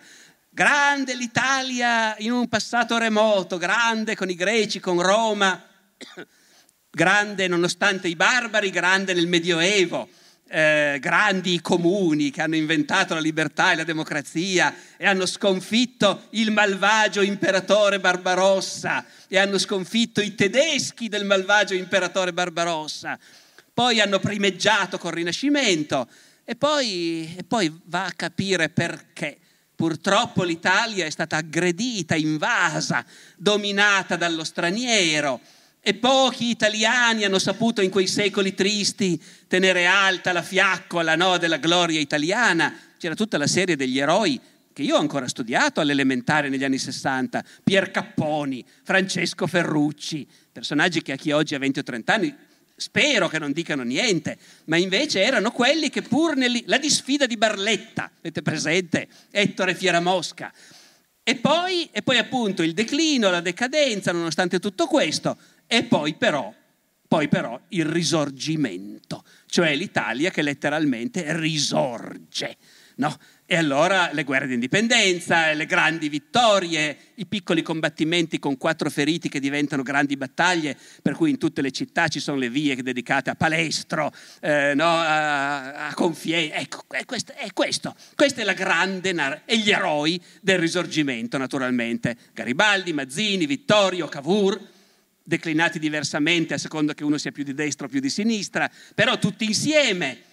Grande l'Italia in un passato remoto, grande con i greci, con Roma, grande nonostante i barbari, grande nel Medioevo. Eh, grandi comuni che hanno inventato la libertà e la democrazia e hanno sconfitto il malvagio imperatore Barbarossa e hanno sconfitto i tedeschi del malvagio imperatore Barbarossa. Poi hanno primeggiato col Rinascimento e poi, e poi va a capire perché. Purtroppo l'Italia è stata aggredita, invasa, dominata dallo straniero E pochi italiani hanno saputo in quei secoli tristi tenere alta la fiaccola no, della gloria italiana. C'era tutta la serie degli eroi che io ho ancora studiato all'elementare negli anni 60, Pier Capponi, Francesco Ferrucci, personaggi che a chi oggi ha 20 o 30 anni spero che non dicano niente, ma invece erano quelli che pur nella la disfida di Barletta, avete presente? Ettore Fieramosca. E poi, e poi appunto il declino, la decadenza, nonostante tutto questo, e poi però, poi però il risorgimento, cioè l'Italia che letteralmente risorge. No? E allora le guerre di indipendenza, le grandi vittorie, i piccoli combattimenti con quattro feriti che diventano grandi battaglie, per cui in tutte le città ci sono le vie dedicate a Palestro, eh, no, a, a Confie. Ecco, è questo, è questo. Questa è la grande nar- e gli eroi del risorgimento, naturalmente. Garibaldi, Mazzini, Vittorio, Cavour, declinati diversamente a seconda che uno sia più di destra o più di sinistra, però tutti insieme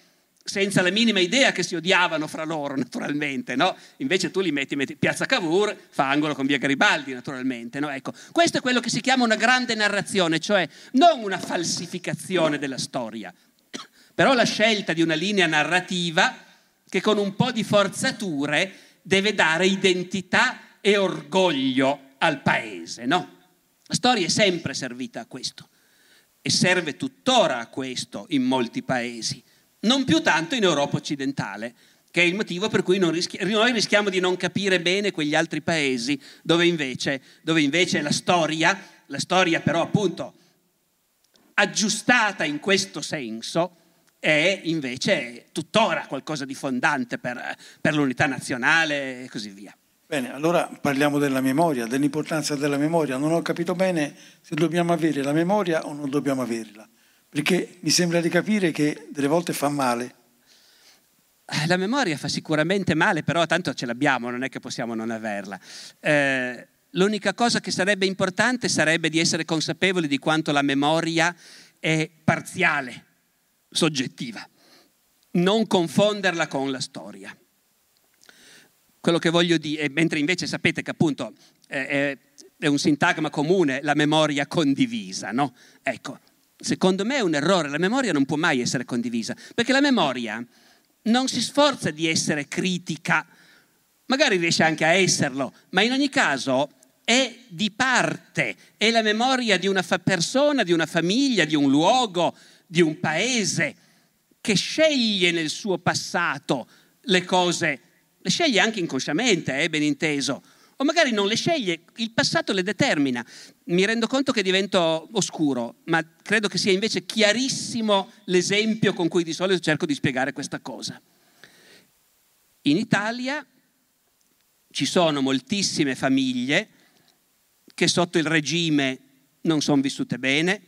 senza la minima idea che si odiavano fra loro, naturalmente, no? Invece tu li metti, metti Piazza Cavour, fa angolo con via Garibaldi, naturalmente, no? Ecco, questo è quello che si chiama una grande narrazione, cioè non una falsificazione della storia, però la scelta di una linea narrativa che con un po' di forzature deve dare identità e orgoglio al paese, no? La storia è sempre servita a questo e serve tuttora a questo in molti paesi non più tanto in Europa occidentale, che è il motivo per cui rischi- noi rischiamo di non capire bene quegli altri paesi dove invece, dove invece la storia, la storia però appunto aggiustata in questo senso, è invece tuttora qualcosa di fondante per, per l'unità nazionale e così via. Bene, allora parliamo della memoria, dell'importanza della memoria. Non ho capito bene se dobbiamo avere la memoria o non dobbiamo averla perché mi sembra di capire che delle volte fa male. Eh, la memoria fa sicuramente male, però tanto ce l'abbiamo, non è che possiamo non averla. Eh, l'unica cosa che sarebbe importante sarebbe di essere consapevoli di quanto la memoria è parziale, soggettiva, non confonderla con la storia. Quello che voglio dire, mentre invece sapete che appunto eh, è un sintagma comune la memoria condivisa, no? Ecco, secondo me è un errore, la memoria non può mai essere condivisa, perché la memoria non si sforza di essere critica, magari riesce anche a esserlo, ma in ogni caso è di parte, è la memoria di una fa- persona, di una famiglia, di un luogo, di un paese che sceglie nel suo passato le cose, le sceglie anche inconsciamente, eh, ben inteso, o magari non le sceglie, il passato le determina. Mi rendo conto che divento oscuro, ma credo che sia invece chiarissimo l'esempio con cui di solito cerco di spiegare questa cosa. In Italia ci sono moltissime famiglie che sotto il regime non sono vissute bene,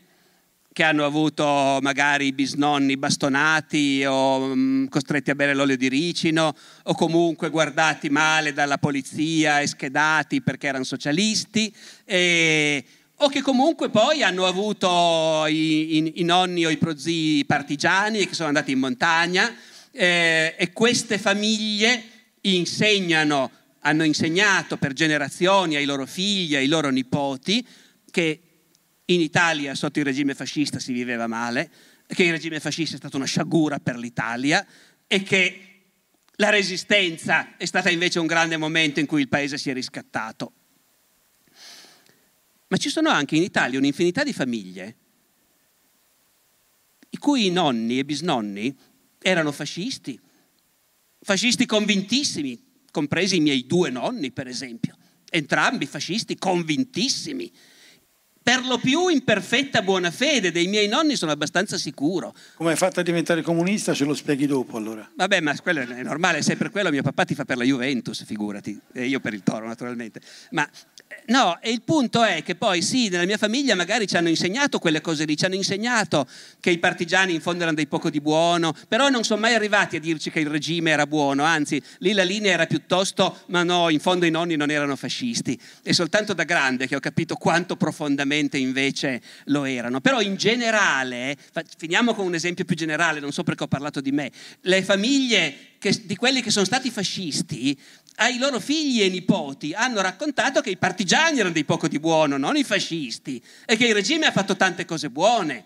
che hanno avuto magari bisnonni bastonati o mm, costretti a bere l'olio di ricino o comunque guardati male dalla polizia e schedati perché erano socialisti e, o che comunque poi hanno avuto i, i, i, nonni o i prozii partigiani che sono andati in montagna eh, e queste famiglie insegnano, hanno insegnato per generazioni ai loro figli, ai loro nipoti che in Italia sotto il regime fascista si viveva male, che il regime fascista è stata una sciagura per l'Italia e che la resistenza è stata invece un grande momento in cui il paese si è riscattato. Ma ci sono anche in Italia un'infinità di famiglie i cui nonni e bisnonni erano fascisti, fascisti convintissimi, compresi i miei due nonni per esempio, entrambi fascisti convintissimi per lo più in perfetta buona fede, dei miei nonni sono abbastanza sicuro. Come hai fatto a diventare comunista ce lo spieghi dopo allora. Vabbè, ma quello è normale, se per quello mio papà ti fa per la Juventus, figurati, e io per il Toro naturalmente. Ma No, e il punto è che poi sì, nella mia famiglia magari ci hanno insegnato quelle cose lì, ci hanno insegnato che i partigiani in fondo erano dei poco di buono, però non sono mai arrivati a dirci che il regime era buono, anzi lì la linea era piuttosto, ma no, in fondo i nonni non erano fascisti. È soltanto da grande che ho capito quanto profondamente invece lo erano. Però in generale, finiamo con un esempio più generale, non so perché ho parlato di me, le famiglie che, di quelli che sono stati fascisti ai loro figli e nipoti hanno raccontato che i partigiani erano dei poco di buono, non i fascisti, e che il regime ha fatto tante cose buone.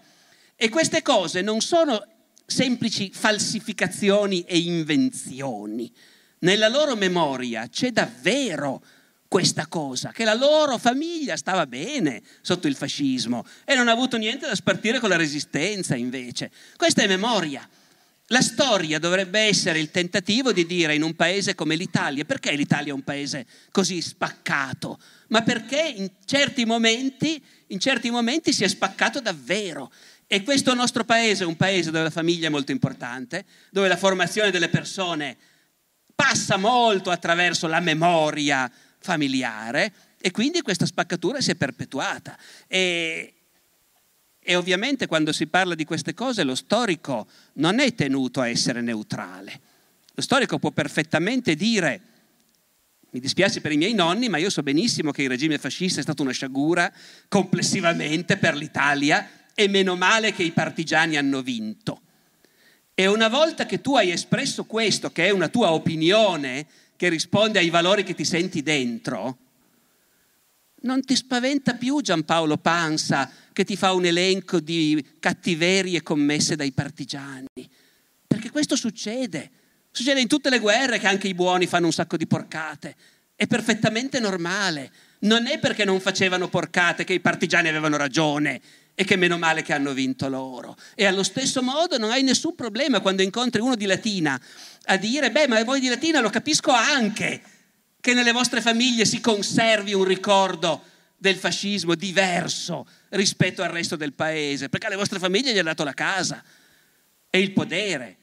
E queste cose non sono semplici falsificazioni e invenzioni. Nella loro memoria c'è davvero questa cosa, che la loro famiglia stava bene sotto il fascismo e non ha avuto niente da spartire con la resistenza invece. Questa è memoria. La storia dovrebbe essere il tentativo di dire in un paese come l'Italia, perché l'Italia è un paese così spaccato? Ma perché in certi momenti, in certi momenti si è spaccato davvero. E questo nostro paese è un paese dove la famiglia è molto importante, dove la formazione delle persone passa molto attraverso la memoria familiare e quindi questa spaccatura si è perpetuata. E, e ovviamente quando si parla di queste cose lo storico non è tenuto a essere neutrale. Lo storico può perfettamente dire, mi dispiace per i miei nonni, ma io so benissimo che il regime fascista è stata una sciagura complessivamente per l'Italia e meno male che i partigiani hanno vinto. E una volta che tu hai espresso questo, che è una tua opinione, che risponde ai valori che ti senti dentro, non ti spaventa più Giampaolo Pansa che ti fa un elenco di cattiverie commesse dai partigiani. Perché questo succede. Succede in tutte le guerre che anche i buoni fanno un sacco di porcate. È perfettamente normale. Non è perché non facevano porcate che i partigiani avevano ragione e che meno male che hanno vinto loro. E allo stesso modo non hai nessun problema quando incontri uno di Latina a dire, beh, ma voi di Latina lo capisco anche che nelle vostre famiglie si conservi un ricordo del fascismo diverso rispetto al resto del paese, perché alle vostre famiglie gli ha dato la casa e il podere.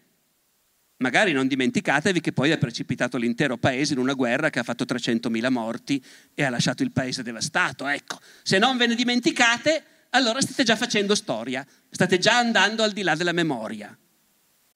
Magari non dimenticatevi che poi ha precipitato l'intero paese in una guerra che ha fatto 300.000 morti e ha lasciato il paese devastato. Ecco, se non ve ne dimenticate, allora state già facendo storia, state già andando al di là della memoria.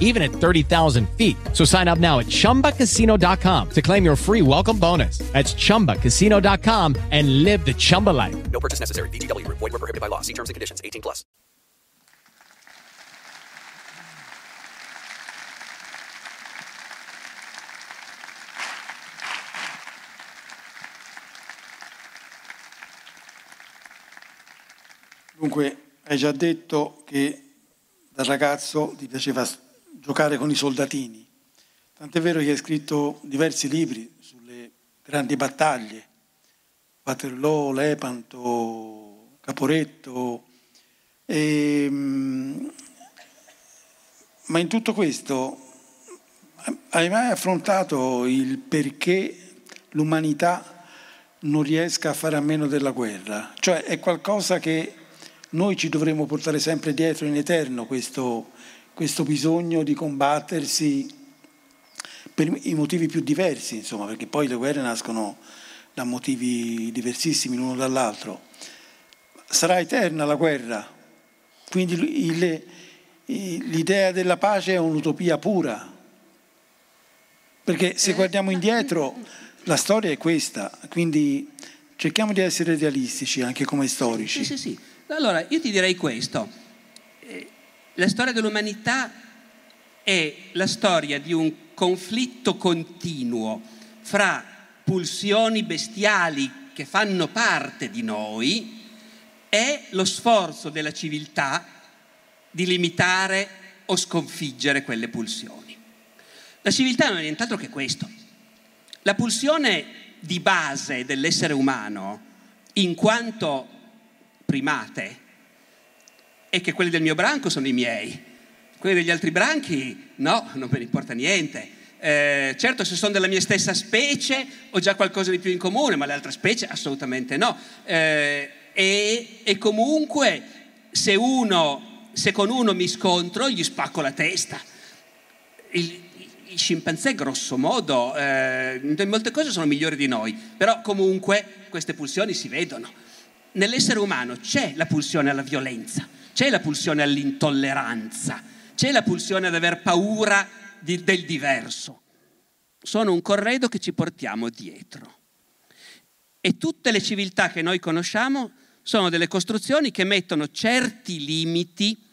even at 30,000 feet. So sign up now at chumbacasino.com to claim your free welcome bonus. That's chumbacasino.com and live the Chumba life. No purchase necessary. VGW, void, were prohibited by law. See terms and conditions 18 plus. Dunque, hai già detto che da ragazzo ti piaceva s- giocare con i soldatini. Tant'è vero che hai scritto diversi libri sulle grandi battaglie, Waterloo, Lepanto, Caporetto. E, mm, ma in tutto questo hai mai affrontato il perché l'umanità non riesca a fare a meno della guerra? Cioè è qualcosa che noi ci dovremmo portare sempre dietro in eterno, questo, questo bisogno di combattersi per i motivi più diversi, insomma, perché poi le guerre nascono da motivi diversissimi l'uno dall'altro. Sarà eterna la guerra, quindi l'idea della pace è un'utopia pura, perché se guardiamo indietro la storia è questa, quindi cerchiamo di essere realistici anche come storici. Sì, sì, sì. Allora, io ti direi questo. La storia dell'umanità è la storia di un conflitto continuo fra pulsioni bestiali che fanno parte di noi e lo sforzo della civiltà di limitare o sconfiggere quelle pulsioni. La civiltà non è nient'altro che questo. La pulsione di base dell'essere umano, in quanto primate, è che quelli del mio branco sono i miei, quelli degli altri branchi no, non me ne importa niente. Eh, certo, se sono della mia stessa specie ho già qualcosa di più in comune, ma le altre specie assolutamente no. Eh, e, e, comunque se, uno, se con uno mi scontro gli spacco la testa. Il, i scimpanzé grosso modo eh, in molte cose sono migliori di noi, però comunque queste pulsioni si vedono. Nell'essere umano c'è la pulsione alla violenza, c'è la pulsione all'intolleranza, c'è la pulsione ad aver paura di, del diverso. Sono un corredo che ci portiamo dietro. E tutte le civiltà che noi conosciamo sono delle costruzioni che mettono certi limiti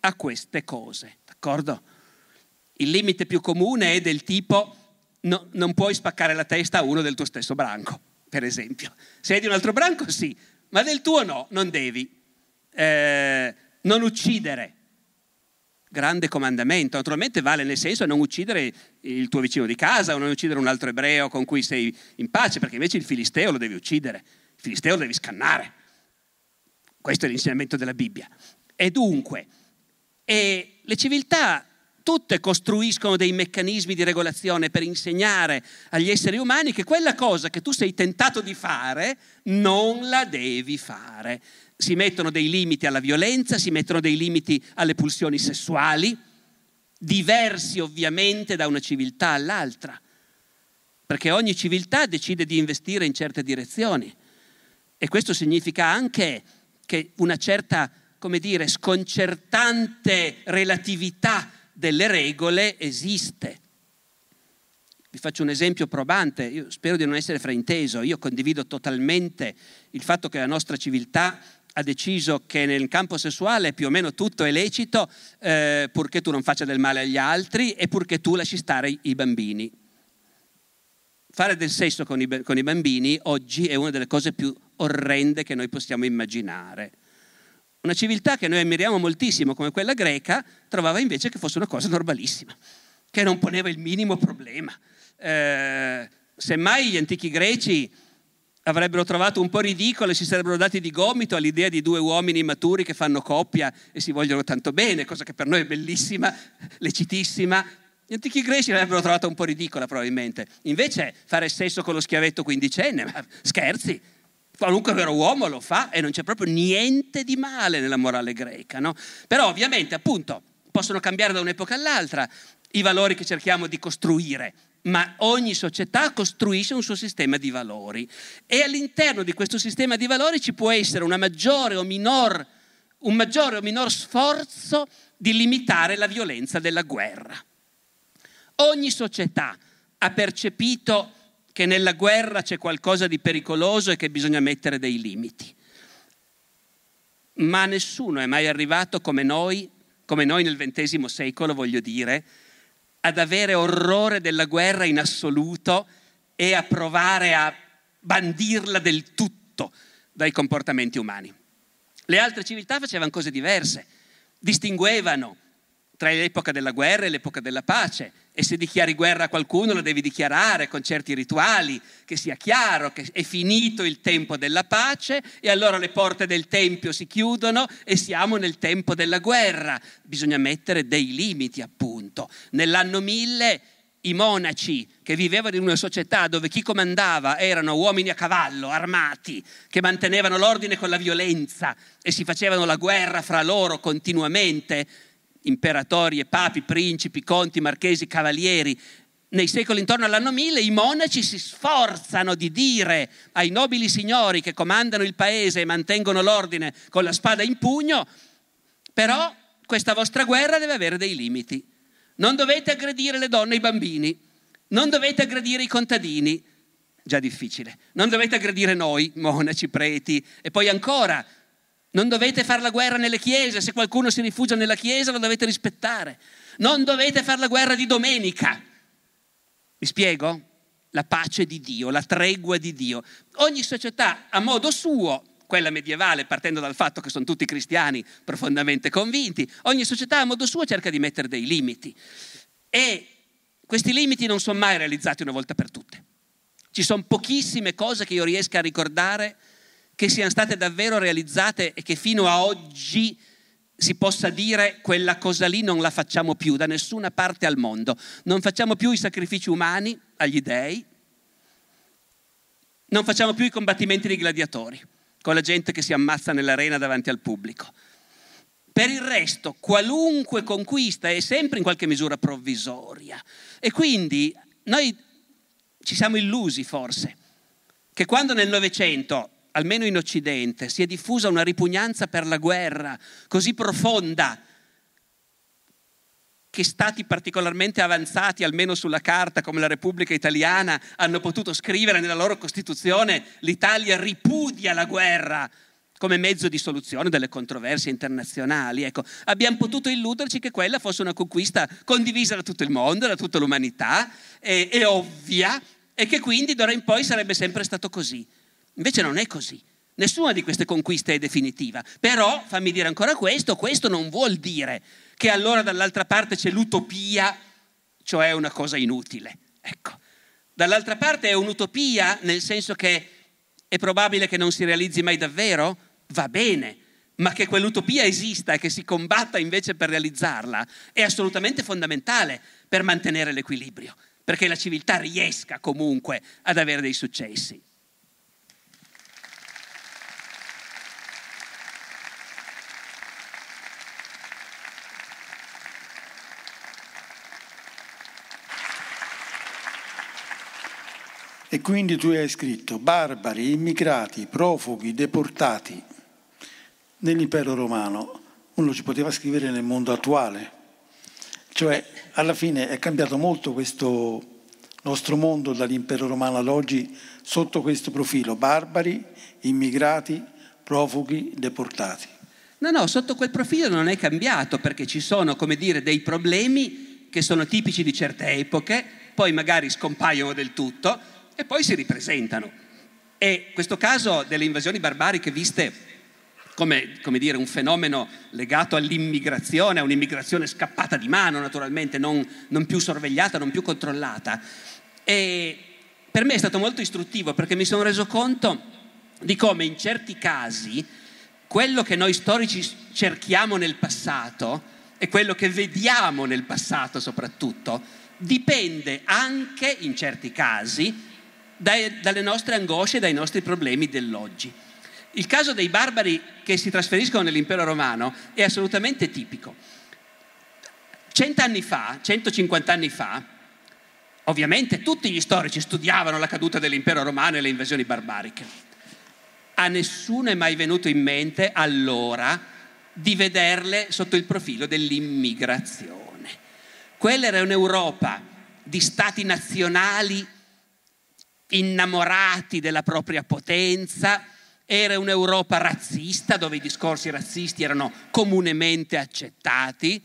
a queste cose, d'accordo? Il limite più comune è del tipo no, non puoi spaccare la testa a uno del tuo stesso branco, per esempio. Se è di un altro branco sì, ma del tuo no, non devi. Eh, non uccidere. Grande comandamento, naturalmente vale nel senso non uccidere il tuo vicino di casa o non uccidere un altro ebreo con cui sei in pace, perché invece il filisteo lo devi uccidere, il filisteo lo devi scannare. Questo è l'insegnamento della Bibbia. E dunque, e le civiltà tutte costruiscono dei meccanismi di regolazione per insegnare agli esseri umani che quella cosa che tu sei tentato di fare non la devi fare. Si mettono dei limiti alla violenza, si mettono dei limiti alle pulsioni sessuali, diversi ovviamente da una civiltà all'altra, perché ogni civiltà decide di investire in certe direzioni e questo significa anche che una certa, come dire, sconcertante relatività delle regole esiste. Vi faccio un esempio probante, io spero di non essere frainteso, io condivido totalmente il fatto che la nostra civiltà ha deciso che nel campo sessuale più o meno tutto è lecito eh, purché tu non faccia del male agli altri e purché tu lasci stare i, bambini. Fare del sesso con i, con i bambini oggi è una delle cose più orrende che noi possiamo immaginare. Una civiltà che noi ammiriamo moltissimo come quella greca trovava invece che fosse una cosa normalissima, che non poneva il minimo problema. Eh, semmai gli antichi greci avrebbero trovato un po' ridicolo e si sarebbero dati di gomito all'idea di due uomini maturi che fanno coppia e si vogliono tanto bene, cosa che per noi è bellissima, lecitissima. Gli antichi greci l'avrebbero trovata un po' ridicola probabilmente. Invece fare sesso con lo schiavetto quindicenne, ma scherzi, Qualunque vero uomo lo fa e non c'è proprio niente di male nella morale greca, no? Però ovviamente, appunto, possono cambiare da un'epoca all'altra i valori che cerchiamo di costruire, ma ogni società costruisce un suo sistema di valori e all'interno di questo sistema di valori ci può essere maggiore minor, un maggiore o minor sforzo di limitare la violenza della guerra. Ogni società ha percepito che nella guerra c'è qualcosa di pericoloso e che bisogna mettere dei limiti. Ma nessuno è mai arrivato come noi, come noi nel XX secolo, voglio dire, ad avere orrore della guerra in assoluto e a provare a bandirla del tutto dai comportamenti umani. Le altre civiltà facevano cose diverse, distinguevano tra l'epoca della guerra e l'epoca della pace. E se dichiari guerra a qualcuno la devi dichiarare con certi rituali, che sia chiaro che è finito il tempo della pace e allora le porte del Tempio si chiudono e siamo nel tempo della guerra. Bisogna mettere dei limiti, appunto. Nell'anno 1000 i monaci che vivevano in una società dove chi comandava erano uomini a cavallo, armati, che mantenevano l'ordine con la violenza e si facevano la guerra fra loro continuamente, imperatori e papi, principi, conti, marchesi, cavalieri, nei secoli intorno all'anno 1000 i monaci si sforzano di dire ai nobili signori che comandano il paese e mantengono l'ordine con la spada in pugno, però questa vostra guerra deve avere dei limiti. Non dovete aggredire le donne e i bambini, non dovete aggredire i contadini, già difficile, non dovete aggredire noi, monaci, preti, e poi ancora Non dovete fare la guerra nelle chiese, se qualcuno si rifugia nella chiesa lo dovete rispettare. Non dovete fare la guerra di domenica. Mi spiego? La pace di Dio, la tregua di Dio. Ogni società a modo suo, quella medievale partendo dal fatto che sono tutti cristiani profondamente convinti, ogni società a modo suo cerca di mettere dei limiti. E questi limiti non sono mai realizzati una volta per tutte. Ci sono pochissime cose che io riesca a ricordare che siano state davvero realizzate e che fino a oggi si possa dire quella cosa lì non la facciamo più da nessuna parte al mondo. Non facciamo più i sacrifici umani agli dèi, non facciamo più i combattimenti dei gladiatori, con la gente che si ammazza nell'arena davanti al pubblico. Per il resto, qualunque conquista è sempre in qualche misura provvisoria. E quindi noi ci siamo illusi forse che quando nel Novecento almeno in Occidente, si è diffusa una ripugnanza per la guerra così profonda che stati particolarmente avanzati, almeno sulla carta, come la Repubblica Italiana, hanno potuto scrivere nella loro Costituzione l'Italia ripudia la guerra come mezzo di soluzione delle controversie internazionali. Ecco, abbiamo potuto illuderci che quella fosse una conquista condivisa da tutto il mondo, da tutta l'umanità, e, e ovvia, e che quindi d'ora in poi sarebbe sempre stato così. Invece non è così. Nessuna di queste conquiste è definitiva. Però, fammi dire ancora questo, questo non vuol dire che allora dall'altra parte c'è l'utopia, cioè una cosa inutile. Ecco. Dall'altra parte è un'utopia nel senso che è probabile che non si realizzi mai davvero? Va bene, ma che quell'utopia esista e che si combatta invece per realizzarla è assolutamente fondamentale per mantenere l'equilibrio, perché la civiltà riesca comunque ad avere dei successi. E quindi tu hai scritto barbari, immigrati, profughi, deportati nell'impero romano. Uno ci poteva scrivere nel mondo attuale. Cioè, alla fine è cambiato molto questo nostro mondo dall'impero romano ad oggi sotto questo profilo. Barbari, immigrati, profughi, deportati. No, no, sotto quel profilo non è cambiato perché ci sono, come dire, dei problemi che sono tipici di certe epoche, poi magari scompaiono del tutto e poi si ripresentano. E questo caso delle invasioni barbariche viste come, come, dire, un fenomeno legato all'immigrazione, a un'immigrazione scappata di mano naturalmente, non, non più sorvegliata, non più controllata. E per me è stato molto istruttivo perché mi sono reso conto di come in certi casi quello che noi storici cerchiamo nel passato e quello che vediamo nel passato soprattutto dipende anche in certi casi dai, dalle nostre angosce e dai nostri problemi dell'oggi. Il caso dei barbari che si trasferiscono nell'impero romano è assolutamente tipico. Cent'anni fa, 150 anni fa, ovviamente tutti gli storici studiavano la caduta dell'impero romano e le invasioni barbariche. A nessuno è mai venuto in mente allora di vederle sotto il profilo dell'immigrazione. Quella era un'Europa di stati nazionali innamorati della propria potenza, era un'Europa razzista dove i discorsi razzisti erano comunemente accettati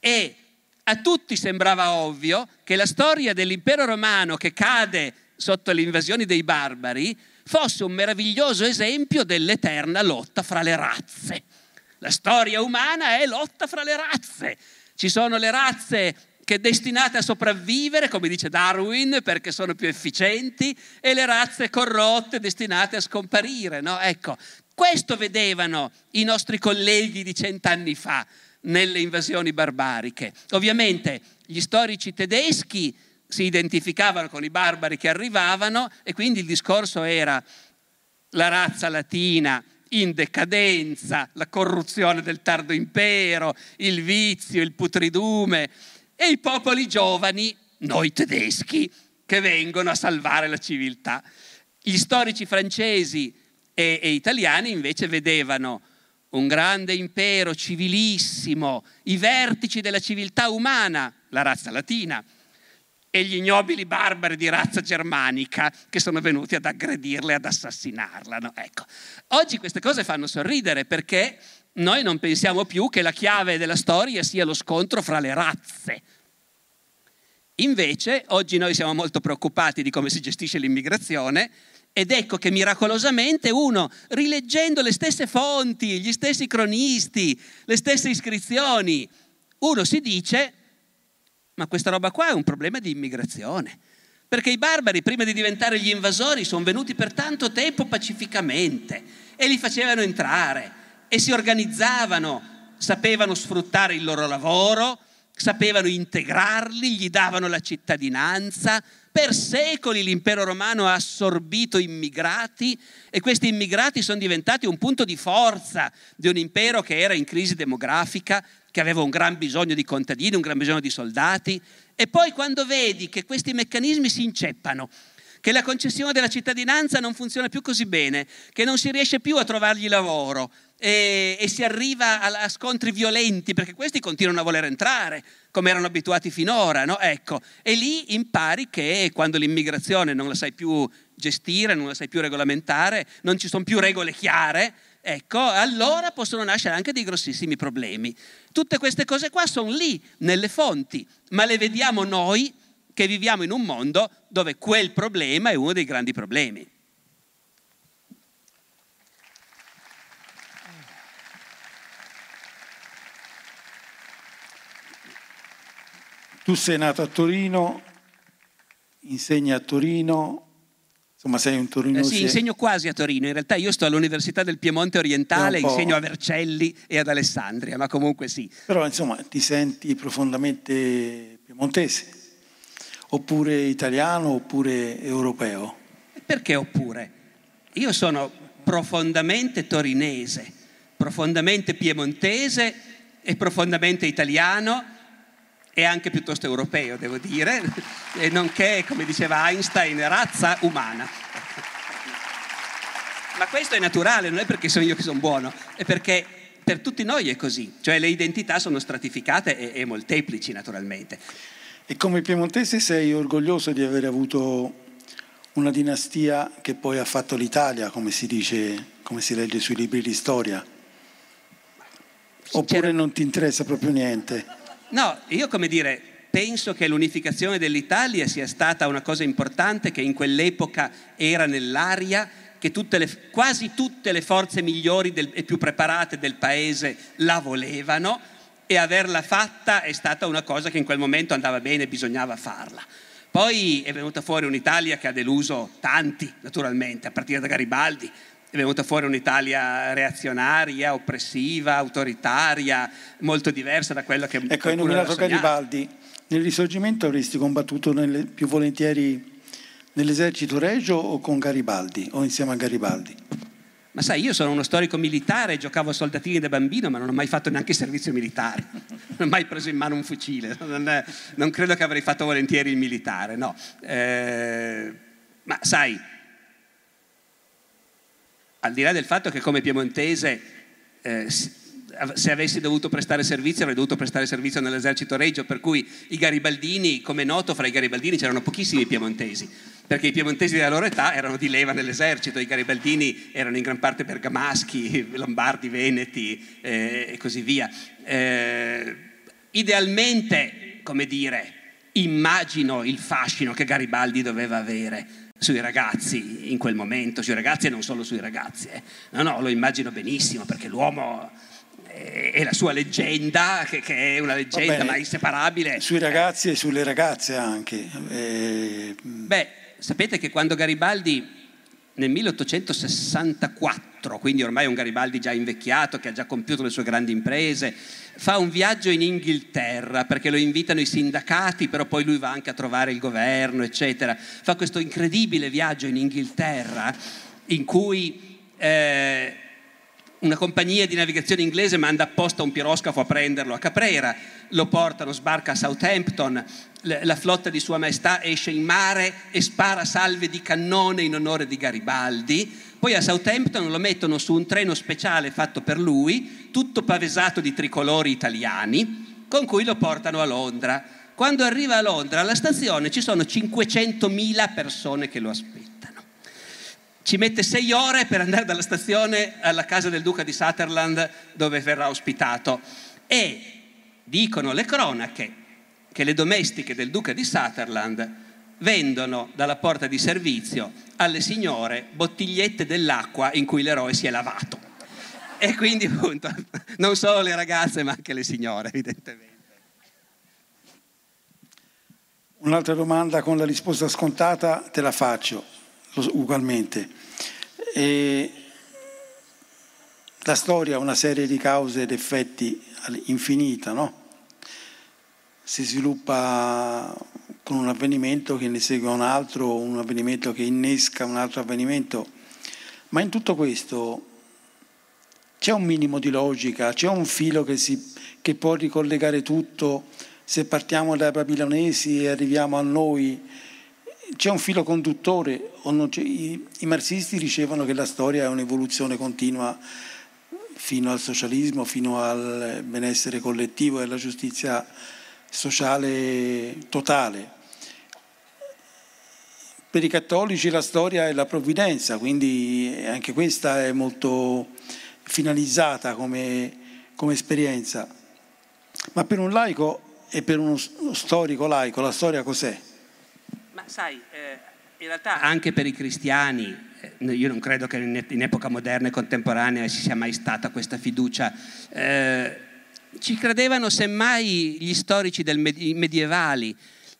e a tutti sembrava ovvio che la storia dell'impero romano che cade sotto le invasioni dei barbari fosse un meraviglioso esempio dell'eterna lotta fra le razze. La storia umana è lotta fra le razze. Ci sono le razze che destinate a sopravvivere, come dice Darwin, perché sono più efficienti, e le razze corrotte destinate a scomparire. No? Ecco, questo vedevano i nostri colleghi di cent'anni fa nelle invasioni barbariche. Ovviamente gli storici tedeschi si identificavano con i barbari che arrivavano e quindi il discorso era la razza latina in decadenza, la corruzione del tardo impero, il vizio, il putridume e i popoli giovani, noi tedeschi, che vengono a salvare la civiltà. Gli storici francesi e, e italiani invece vedevano un grande impero civilissimo, i vertici della civiltà umana, la razza latina, e gli ignobili barbari di razza germanica che sono venuti ad aggredirla e ad assassinarla. No? Ecco. Oggi queste cose fanno sorridere perché noi non pensiamo più che la chiave della storia sia lo scontro fra le razze. Invece, oggi noi siamo molto preoccupati di come si gestisce l'immigrazione ed ecco che miracolosamente uno, rileggendo le stesse fonti, gli stessi cronisti, le stesse iscrizioni, uno si dice ma questa roba qua è un problema di immigrazione. Perché i barbari, prima di diventare gli invasori, sono venuti per tanto tempo pacificamente e li facevano entrare e si organizzavano, sapevano sfruttare il loro lavoro, sapevano integrarli, gli davano la cittadinanza. Per secoli l'impero romano ha assorbito immigrati e questi immigrati sono diventati un punto di forza di un impero che era in crisi demografica, che aveva un gran bisogno di contadini, un gran bisogno di soldati, e poi quando vedi che questi meccanismi si inceppano, che la concessione della cittadinanza non funziona più così bene, che non si riesce più a trovargli lavoro e, e si arriva a, a, scontri violenti perché questi continuano a voler entrare come erano abituati finora, no? Ecco, e lì impari che quando l'immigrazione non la sai più gestire, non la sai più regolamentare, non ci sono più regole chiare, ecco, allora possono nascere anche dei grossissimi problemi. Tutte queste cose qua sono lì, nelle fonti, ma le vediamo noi che viviamo in un mondo dove quel problema è uno dei grandi problemi. Tu sei nato a Torino, insegni a Torino, Insomma, sei un torino. Eh sì, insegno quasi a Torino. In realtà io sto all'Università del Piemonte Orientale, insegno a Vercelli e ad Alessandria, ma comunque sì. Però insomma ti senti profondamente piemontese, oppure italiano, oppure europeo. Perché oppure? Io sono profondamente torinese, profondamente piemontese e profondamente italiano e anche piuttosto europeo, devo dire, e nonché, come diceva Einstein, razza umana. Ma questo è naturale, non è perché sono io che sono buono, è perché per tutti noi è così, cioè le identità sono stratificate e, e molteplici naturalmente. E come piemontese sei orgoglioso di aver avuto una dinastia che poi ha fatto l'Italia, come si dice, come si legge sui libri di storia? Oppure non ti interessa proprio niente? No, io come dire, penso che l'unificazione dell'Italia sia stata una cosa importante che in quell'epoca era nell'aria, che tutte le, quasi tutte le forze migliori del, e più preparate del paese la volevano e averla fatta è stata una cosa che in quel momento andava bene, bisognava farla. Poi è venuta fuori un'Italia che ha deluso tanti, naturalmente, a partire da Garibaldi, è venuta fuori un'Italia reazionaria, oppressiva, autoritaria, molto diversa da quella che... Ecco, hai nominato Garibaldi. Nel risorgimento avresti combattuto nelle, più volentieri nell'esercito regio o con Garibaldi o insieme a Garibaldi? Ma sai, io sono uno storico militare, giocavo a soldatini da bambino, ma non ho mai fatto neanche servizio militare. Non ho mai preso in mano un fucile. Non, è, non credo che avrei fatto volentieri il militare, no. Eh, ma sai, al di là del fatto che come piemontese eh, se avessi dovuto prestare servizio avrei dovuto prestare servizio nell'esercito regio, per cui i garibaldini, come è noto, fra i garibaldini c'erano pochissimi piemontesi, perché i piemontesi della loro età erano di leva nell'esercito, i garibaldini erano in gran parte bergamaschi, lombardi, veneti eh, e così via. Eh, idealmente, come dire, immagino il fascino che Garibaldi doveva avere sui ragazzi in quel momento, sui ragazzi e non solo sui ragazzi. Eh. No, no, lo immagino benissimo perché l'uomo è la sua leggenda, che, che è una leggenda bene, ma inseparabile. Sui ragazzi e sulle ragazze anche. Eh... Beh, sapete che quando Garibaldi nel 1864, quindi ormai un Garibaldi già invecchiato, che ha già compiuto le sue grandi imprese, fa un viaggio in Inghilterra perché lo invitano i sindacati, però poi lui va anche a trovare il governo, eccetera. Fa questo incredibile viaggio in Inghilterra in cui eh, una compagnia di navigazione inglese manda apposta un piroscafo a prenderlo a Caprera, lo portano, sbarca a Southampton, la flotta di Sua Maestà esce in mare e spara salve di cannone in onore di Garibaldi, poi a Southampton lo mettono su un treno speciale fatto per lui, tutto pavesato di tricolori italiani, con cui lo portano a Londra. quando arriva a Londra, alla stazione ci sono 500.000 persone che lo aspettano. Ci mette sei ore per andare dalla stazione alla casa del duca di Sutherland dove verrà ospitato e dicono le cronache che le domestiche del duca di Sutherland vendono dalla porta di servizio alle signore bottigliette dell'acqua in cui l'eroe si è lavato. E quindi appunto non solo le ragazze ma anche le signore evidentemente. Un'altra domanda con la risposta scontata te la faccio ugualmente. E la storia ha una serie di cause ed effetti infinita, no? Si sviluppa con un avvenimento che ne segue un altro, un avvenimento che innesca un altro avvenimento, ma in tutto questo c'è un minimo di logica, c'è un filo che, si, che può ricollegare tutto, se partiamo dai babilonesi e arriviamo a noi, c'è un filo conduttore, I, i marxisti dicevano che la storia è un'evoluzione continua fino al socialismo, fino al benessere collettivo e alla giustizia sociale totale. Per i cattolici la storia è la provvidenza, quindi anche questa è molto finalizzata come, come esperienza. Ma per un laico e per uno storico laico la storia cos'è? Ma sai, eh, in realtà anche per i cristiani, eh, io non credo che in, epoca moderna e contemporanea ci sia mai stata questa fiducia. Eh, ci credevano semmai gli storici med- medievali,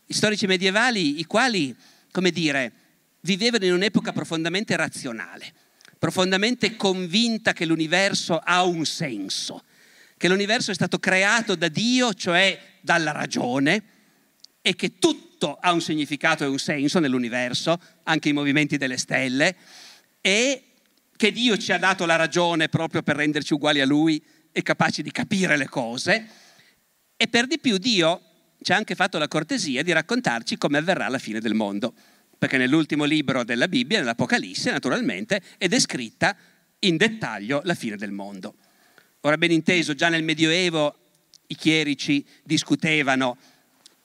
gli storici medievali i quali, come dire, vivevano in un'epoca profondamente razionale, profondamente convinta che l'universo ha un senso, che l'universo è stato creato da Dio, cioè dalla ragione, e che tutto ha un significato e un senso nell'universo, anche i movimenti delle stelle, e che Dio ci ha dato la ragione proprio per renderci uguali a Lui e capaci di capire le cose e per di più Dio ci ha anche fatto la cortesia di raccontarci come avverrà la fine del mondo, perché nell'ultimo libro della Bibbia, nell'Apocalisse naturalmente, è descritta in dettaglio la fine del mondo. Ora ben inteso, già nel Medioevo i chierici discutevano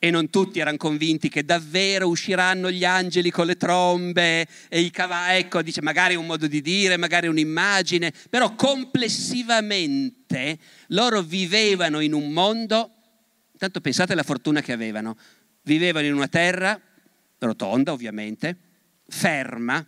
e non tutti erano convinti che davvero usciranno gli angeli con le trombe e i cavalli, ecco, dice magari un modo di dire, magari un'immagine, però complessivamente loro vivevano in un mondo, tanto pensate alla fortuna che avevano, vivevano in una terra rotonda ovviamente, ferma,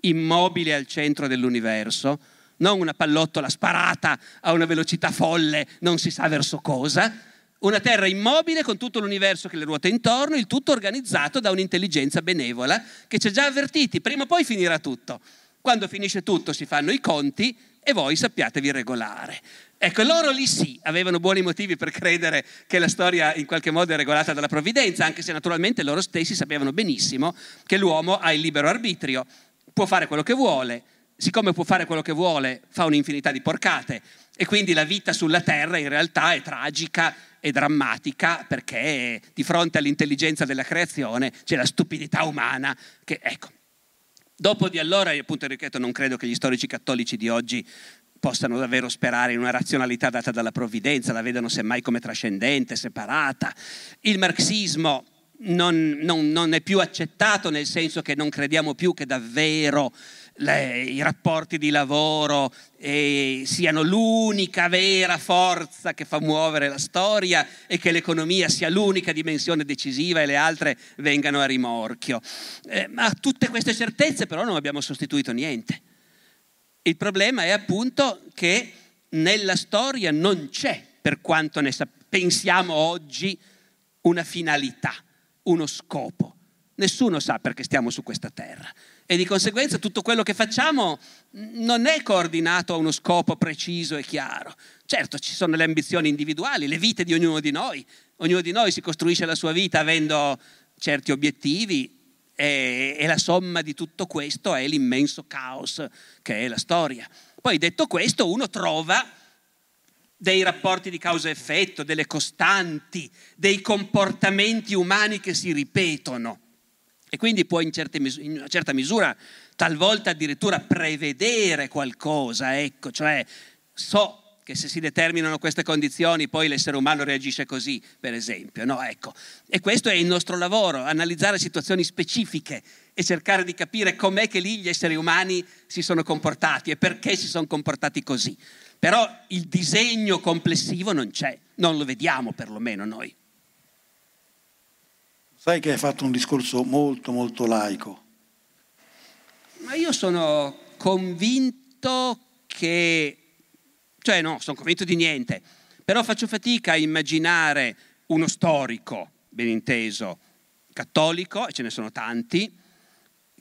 immobile al centro dell'universo, non una pallottola sparata a una velocità folle, non si sa verso cosa, una terra immobile con tutto l'universo che le ruota intorno, il tutto organizzato da un'intelligenza benevola che ci ha già avvertiti, prima o poi finirà tutto. Quando finisce tutto si fanno i conti e voi sappiatevi regolare. Ecco, loro lì sì, avevano buoni motivi per credere che la storia in qualche modo è regolata dalla provvidenza, anche se naturalmente loro stessi sapevano benissimo che l'uomo ha il libero arbitrio, può fare quello che vuole, siccome può fare quello che vuole, fa un'infinità di porcate e quindi la vita sulla terra in realtà è tragica e drammatica perché di fronte all'intelligenza della creazione c'è la stupidità umana che, ecco, dopo di allora, appunto ripeto, non credo che gli storici cattolici di oggi possano davvero sperare in una razionalità data dalla provvidenza, la vedono semmai come trascendente, separata. Il marxismo non, non, non è più accettato nel senso che non crediamo più che davvero le, i rapporti di lavoro eh, siano l'unica vera forza che fa muovere la storia e che l'economia sia l'unica dimensione decisiva e le altre vengano a rimorchio. Eh, ma a tutte queste certezze però non abbiamo sostituito niente. Il problema è appunto che nella storia non c'è, per quanto ne sa- pensiamo oggi, una finalità, uno scopo. Nessuno sa perché stiamo su questa terra e di conseguenza tutto quello che facciamo non è coordinato a uno scopo preciso e chiaro. Certo, ci sono le ambizioni individuali, le vite di ognuno di noi. Ognuno di noi si costruisce la sua vita avendo certi obiettivi e, e la somma di tutto questo è l'immenso caos che è la storia. Poi detto questo, uno trova dei rapporti di causa-effetto, delle costanti, dei comportamenti umani che si ripetono e quindi può in, mis- in, una certa misura talvolta addirittura prevedere qualcosa, ecco, cioè so che se si determinano queste condizioni poi l'essere umano reagisce così, per esempio. No? Ecco. E questo è il nostro lavoro, analizzare situazioni specifiche e cercare di capire com'è che lì gli esseri umani si sono comportati e perché si sono comportati così. Però il disegno complessivo non c'è, non lo vediamo perlomeno noi. Sai che hai fatto un discorso molto molto laico. Ma io sono convinto che cioè no, sono convinto di niente, però faccio fatica a immaginare uno storico, ben inteso, cattolico, e ce ne sono tanti,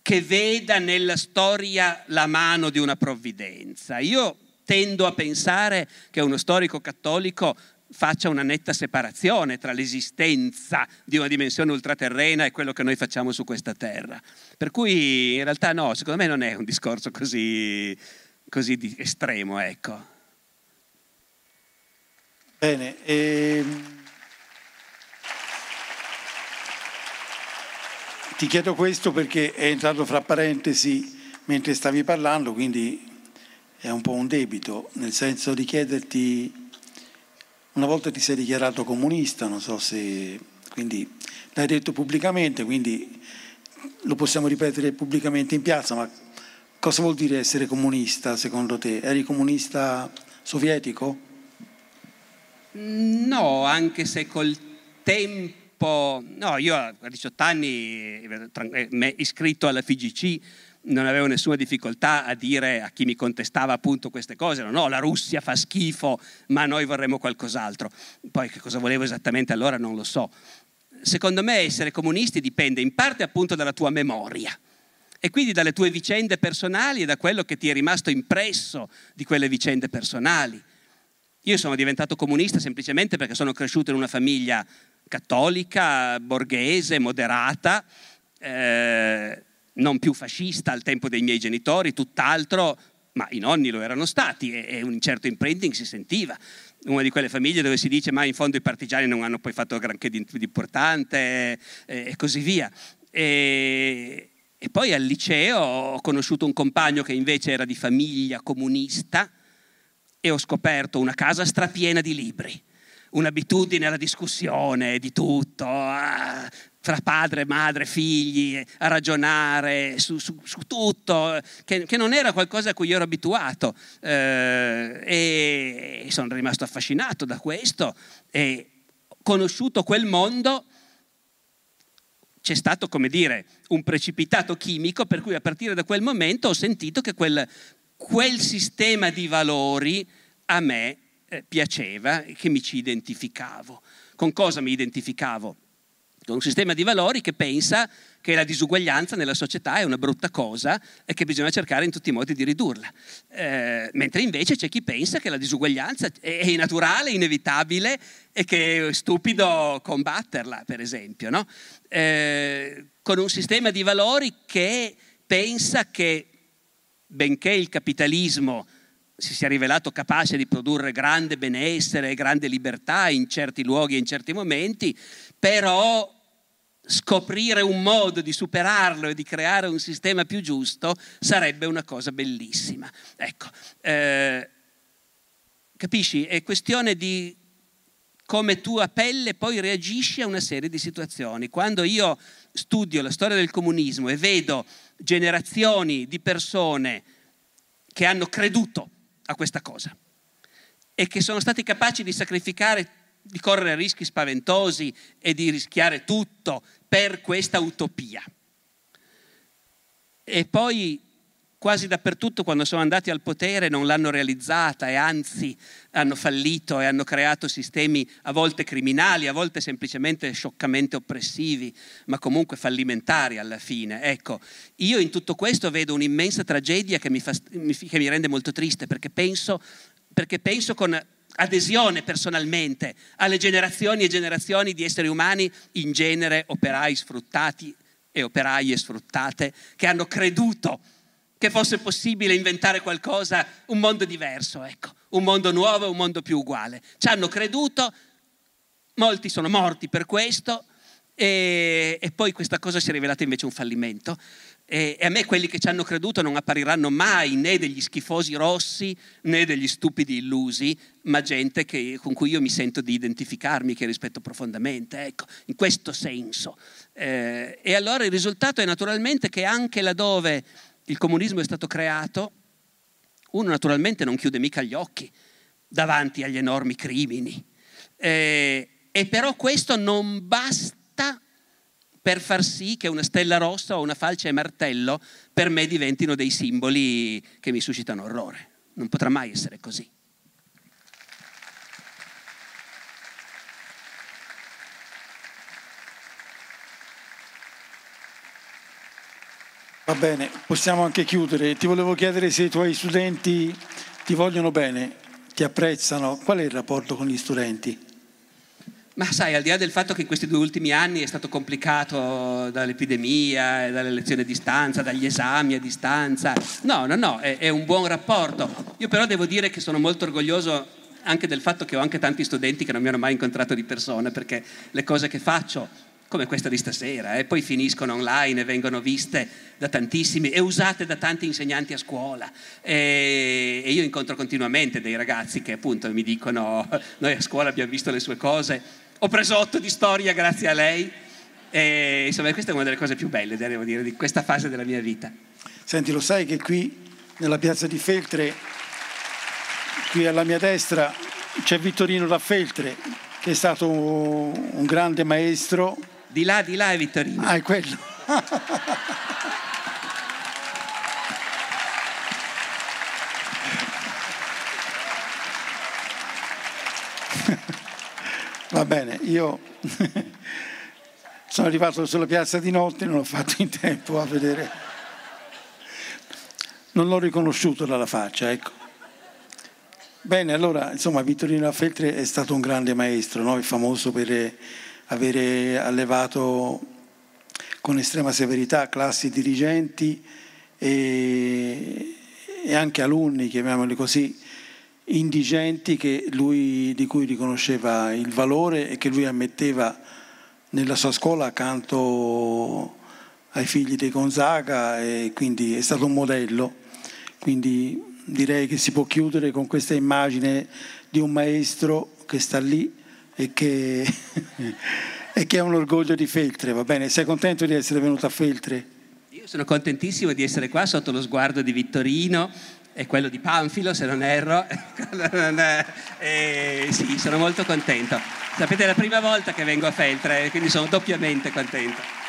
che veda nella storia la mano di una provvidenza. Io tendo a pensare che uno storico cattolico faccia una netta separazione tra l'esistenza di una dimensione ultraterrena e quello che noi facciamo su questa terra. Per cui in realtà no, secondo me non è un discorso così, così estremo, ecco. Bene, ehm... ti chiedo questo perché è entrato fra parentesi mentre stavi parlando, quindi è un po' un debito, nel senso di chiederti, una volta ti sei dichiarato comunista, non so se, quindi l'hai detto pubblicamente, quindi lo possiamo ripetere pubblicamente in piazza, ma cosa vuol dire essere comunista secondo te? Eri comunista sovietico? No, anche se col tempo... No, io a 18 anni, eh, iscritto alla FIGC, non avevo nessuna difficoltà a dire a chi mi contestava appunto queste cose, no, no, la Russia fa schifo, ma noi vorremmo qualcos'altro. Poi che cosa volevo esattamente allora non lo so. Secondo me essere comunisti dipende in parte appunto dalla tua memoria e quindi dalle tue vicende personali e da quello che ti è rimasto impresso di quelle vicende personali. Io sono diventato comunista semplicemente perché sono cresciuto in una famiglia cattolica, borghese, moderata, eh, non più fascista al tempo dei miei genitori, tutt'altro, ma i nonni lo erano stati e, e un certo imprinting si sentiva. Una di quelle famiglie dove si dice ma in fondo i partigiani non hanno poi fatto granché di, di importante e, e, così via. E, e poi al liceo ho conosciuto un compagno che invece era di famiglia comunista, e ho scoperto una casa strapiena di libri, un'abitudine alla discussione di tutto, fra padre, madre, figli, a ragionare su, su, su tutto, che, che, non era qualcosa a cui io ero abituato. Eh, e sono rimasto affascinato da questo e conosciuto quel mondo c'è stato, come dire, un precipitato chimico per cui a partire da quel momento ho sentito che quel, quel sistema di valori a me eh, piaceva e che mi ci identificavo. Con cosa mi identificavo? Con un sistema di valori che pensa che la disuguaglianza nella società è una brutta cosa e che bisogna cercare in tutti i modi di ridurla. Eh, mentre invece c'è chi pensa che la disuguaglianza è naturale, inevitabile e che è stupido combatterla, per esempio. No? Eh, con un sistema di valori che pensa che benché il capitalismo si sia rivelato capace di produrre grande benessere e grande libertà in certi luoghi e in certi momenti, però scoprire un modo di superarlo e di creare un sistema più giusto sarebbe una cosa bellissima. Ecco, eh, capisci? È questione di come tu a pelle poi reagisci a una serie di situazioni. Quando io studio la storia del comunismo e vedo generazioni di persone che hanno creduto a questa cosa e che sono stati capaci di sacrificare, di correre rischi spaventosi e di rischiare tutto per questa utopia. E poi quasi dappertutto quando sono andati al potere non l'hanno realizzata e anzi hanno fallito e hanno creato sistemi a volte criminali, a volte semplicemente scioccamente oppressivi, ma comunque fallimentari alla fine. Ecco, io in tutto questo vedo un'immensa tragedia che mi, fa, che mi rende molto triste perché penso, perché penso con adesione personalmente alle generazioni e generazioni di esseri umani, in genere operai sfruttati e operaie sfruttate, che hanno creduto che fosse possibile inventare qualcosa, un mondo diverso, ecco, un mondo nuovo, un mondo più uguale. Ci hanno creduto, molti sono morti per questo E, e poi questa cosa si è rivelata invece un fallimento. E, a me quelli che ci hanno creduto non appariranno mai né degli schifosi rossi né degli stupidi illusi, ma gente che, con cui io mi sento di identificarmi, che rispetto profondamente, ecco, in questo senso. Eh, e allora il risultato è naturalmente che anche laddove il comunismo è stato creato, uno naturalmente non chiude mica gli occhi davanti agli enormi crimini. Eh, e però questo non basta per far sì che una stella rossa o una falce e martello per me diventino dei simboli che mi suscitano orrore. Non potrà mai essere così. Va bene, possiamo anche chiudere. Ti volevo chiedere se i tuoi studenti ti vogliono bene, ti apprezzano. Qual è il rapporto con gli studenti? Ma sai, al di là del fatto che in questi due ultimi anni è stato complicato dall'epidemia, dalle lezioni a distanza, dagli esami a distanza, no, no, no, è, è un buon rapporto. Io però devo dire che sono molto orgoglioso anche del fatto che ho anche tanti studenti che non mi hanno mai incontrato di persona, perché le cose che faccio, come questa di stasera, eh, poi finiscono online e vengono viste da tantissimi e usate da tanti insegnanti a scuola. E, e io incontro continuamente dei ragazzi che appunto mi dicono, noi a scuola abbiamo visto le sue cose ho preso otto di storia grazie a lei. E, insomma, questa è una delle cose più belle, devo dire, di questa fase della mia vita. Senti, lo sai che qui nella piazza di Feltre, qui alla mia destra, c'è Vittorino da Feltre, che è stato un grande maestro. Di là, di là è Vittorino. Ah, è quello. Va bene, io sono arrivato sulla piazza di notte, non ho fatto in tempo a vedere. Non l'ho riconosciuto dalla faccia, ecco. Bene, allora, insomma, Vittorino Feltre è stato un grande maestro, no? è famoso per avere allevato con estrema severità classi dirigenti e, e anche alunni, chiamiamoli così, indigenti lui, di cui riconosceva il valore e che lui ammetteva nella sua scuola accanto ai figli dei Gonzaga e quindi è stato un modello. Quindi direi che si può chiudere con questa immagine di un maestro che sta lì e che, e che è un orgoglio di Feltre, va bene? Sei contento di essere venuto a Feltre? Io sono contentissimo di essere qua sotto lo sguardo di Vittorino è quello di Panfilo, se non erro. e sì, sono molto contento. Sapete, è la prima volta che vengo a Feltre, quindi sono doppiamente contento.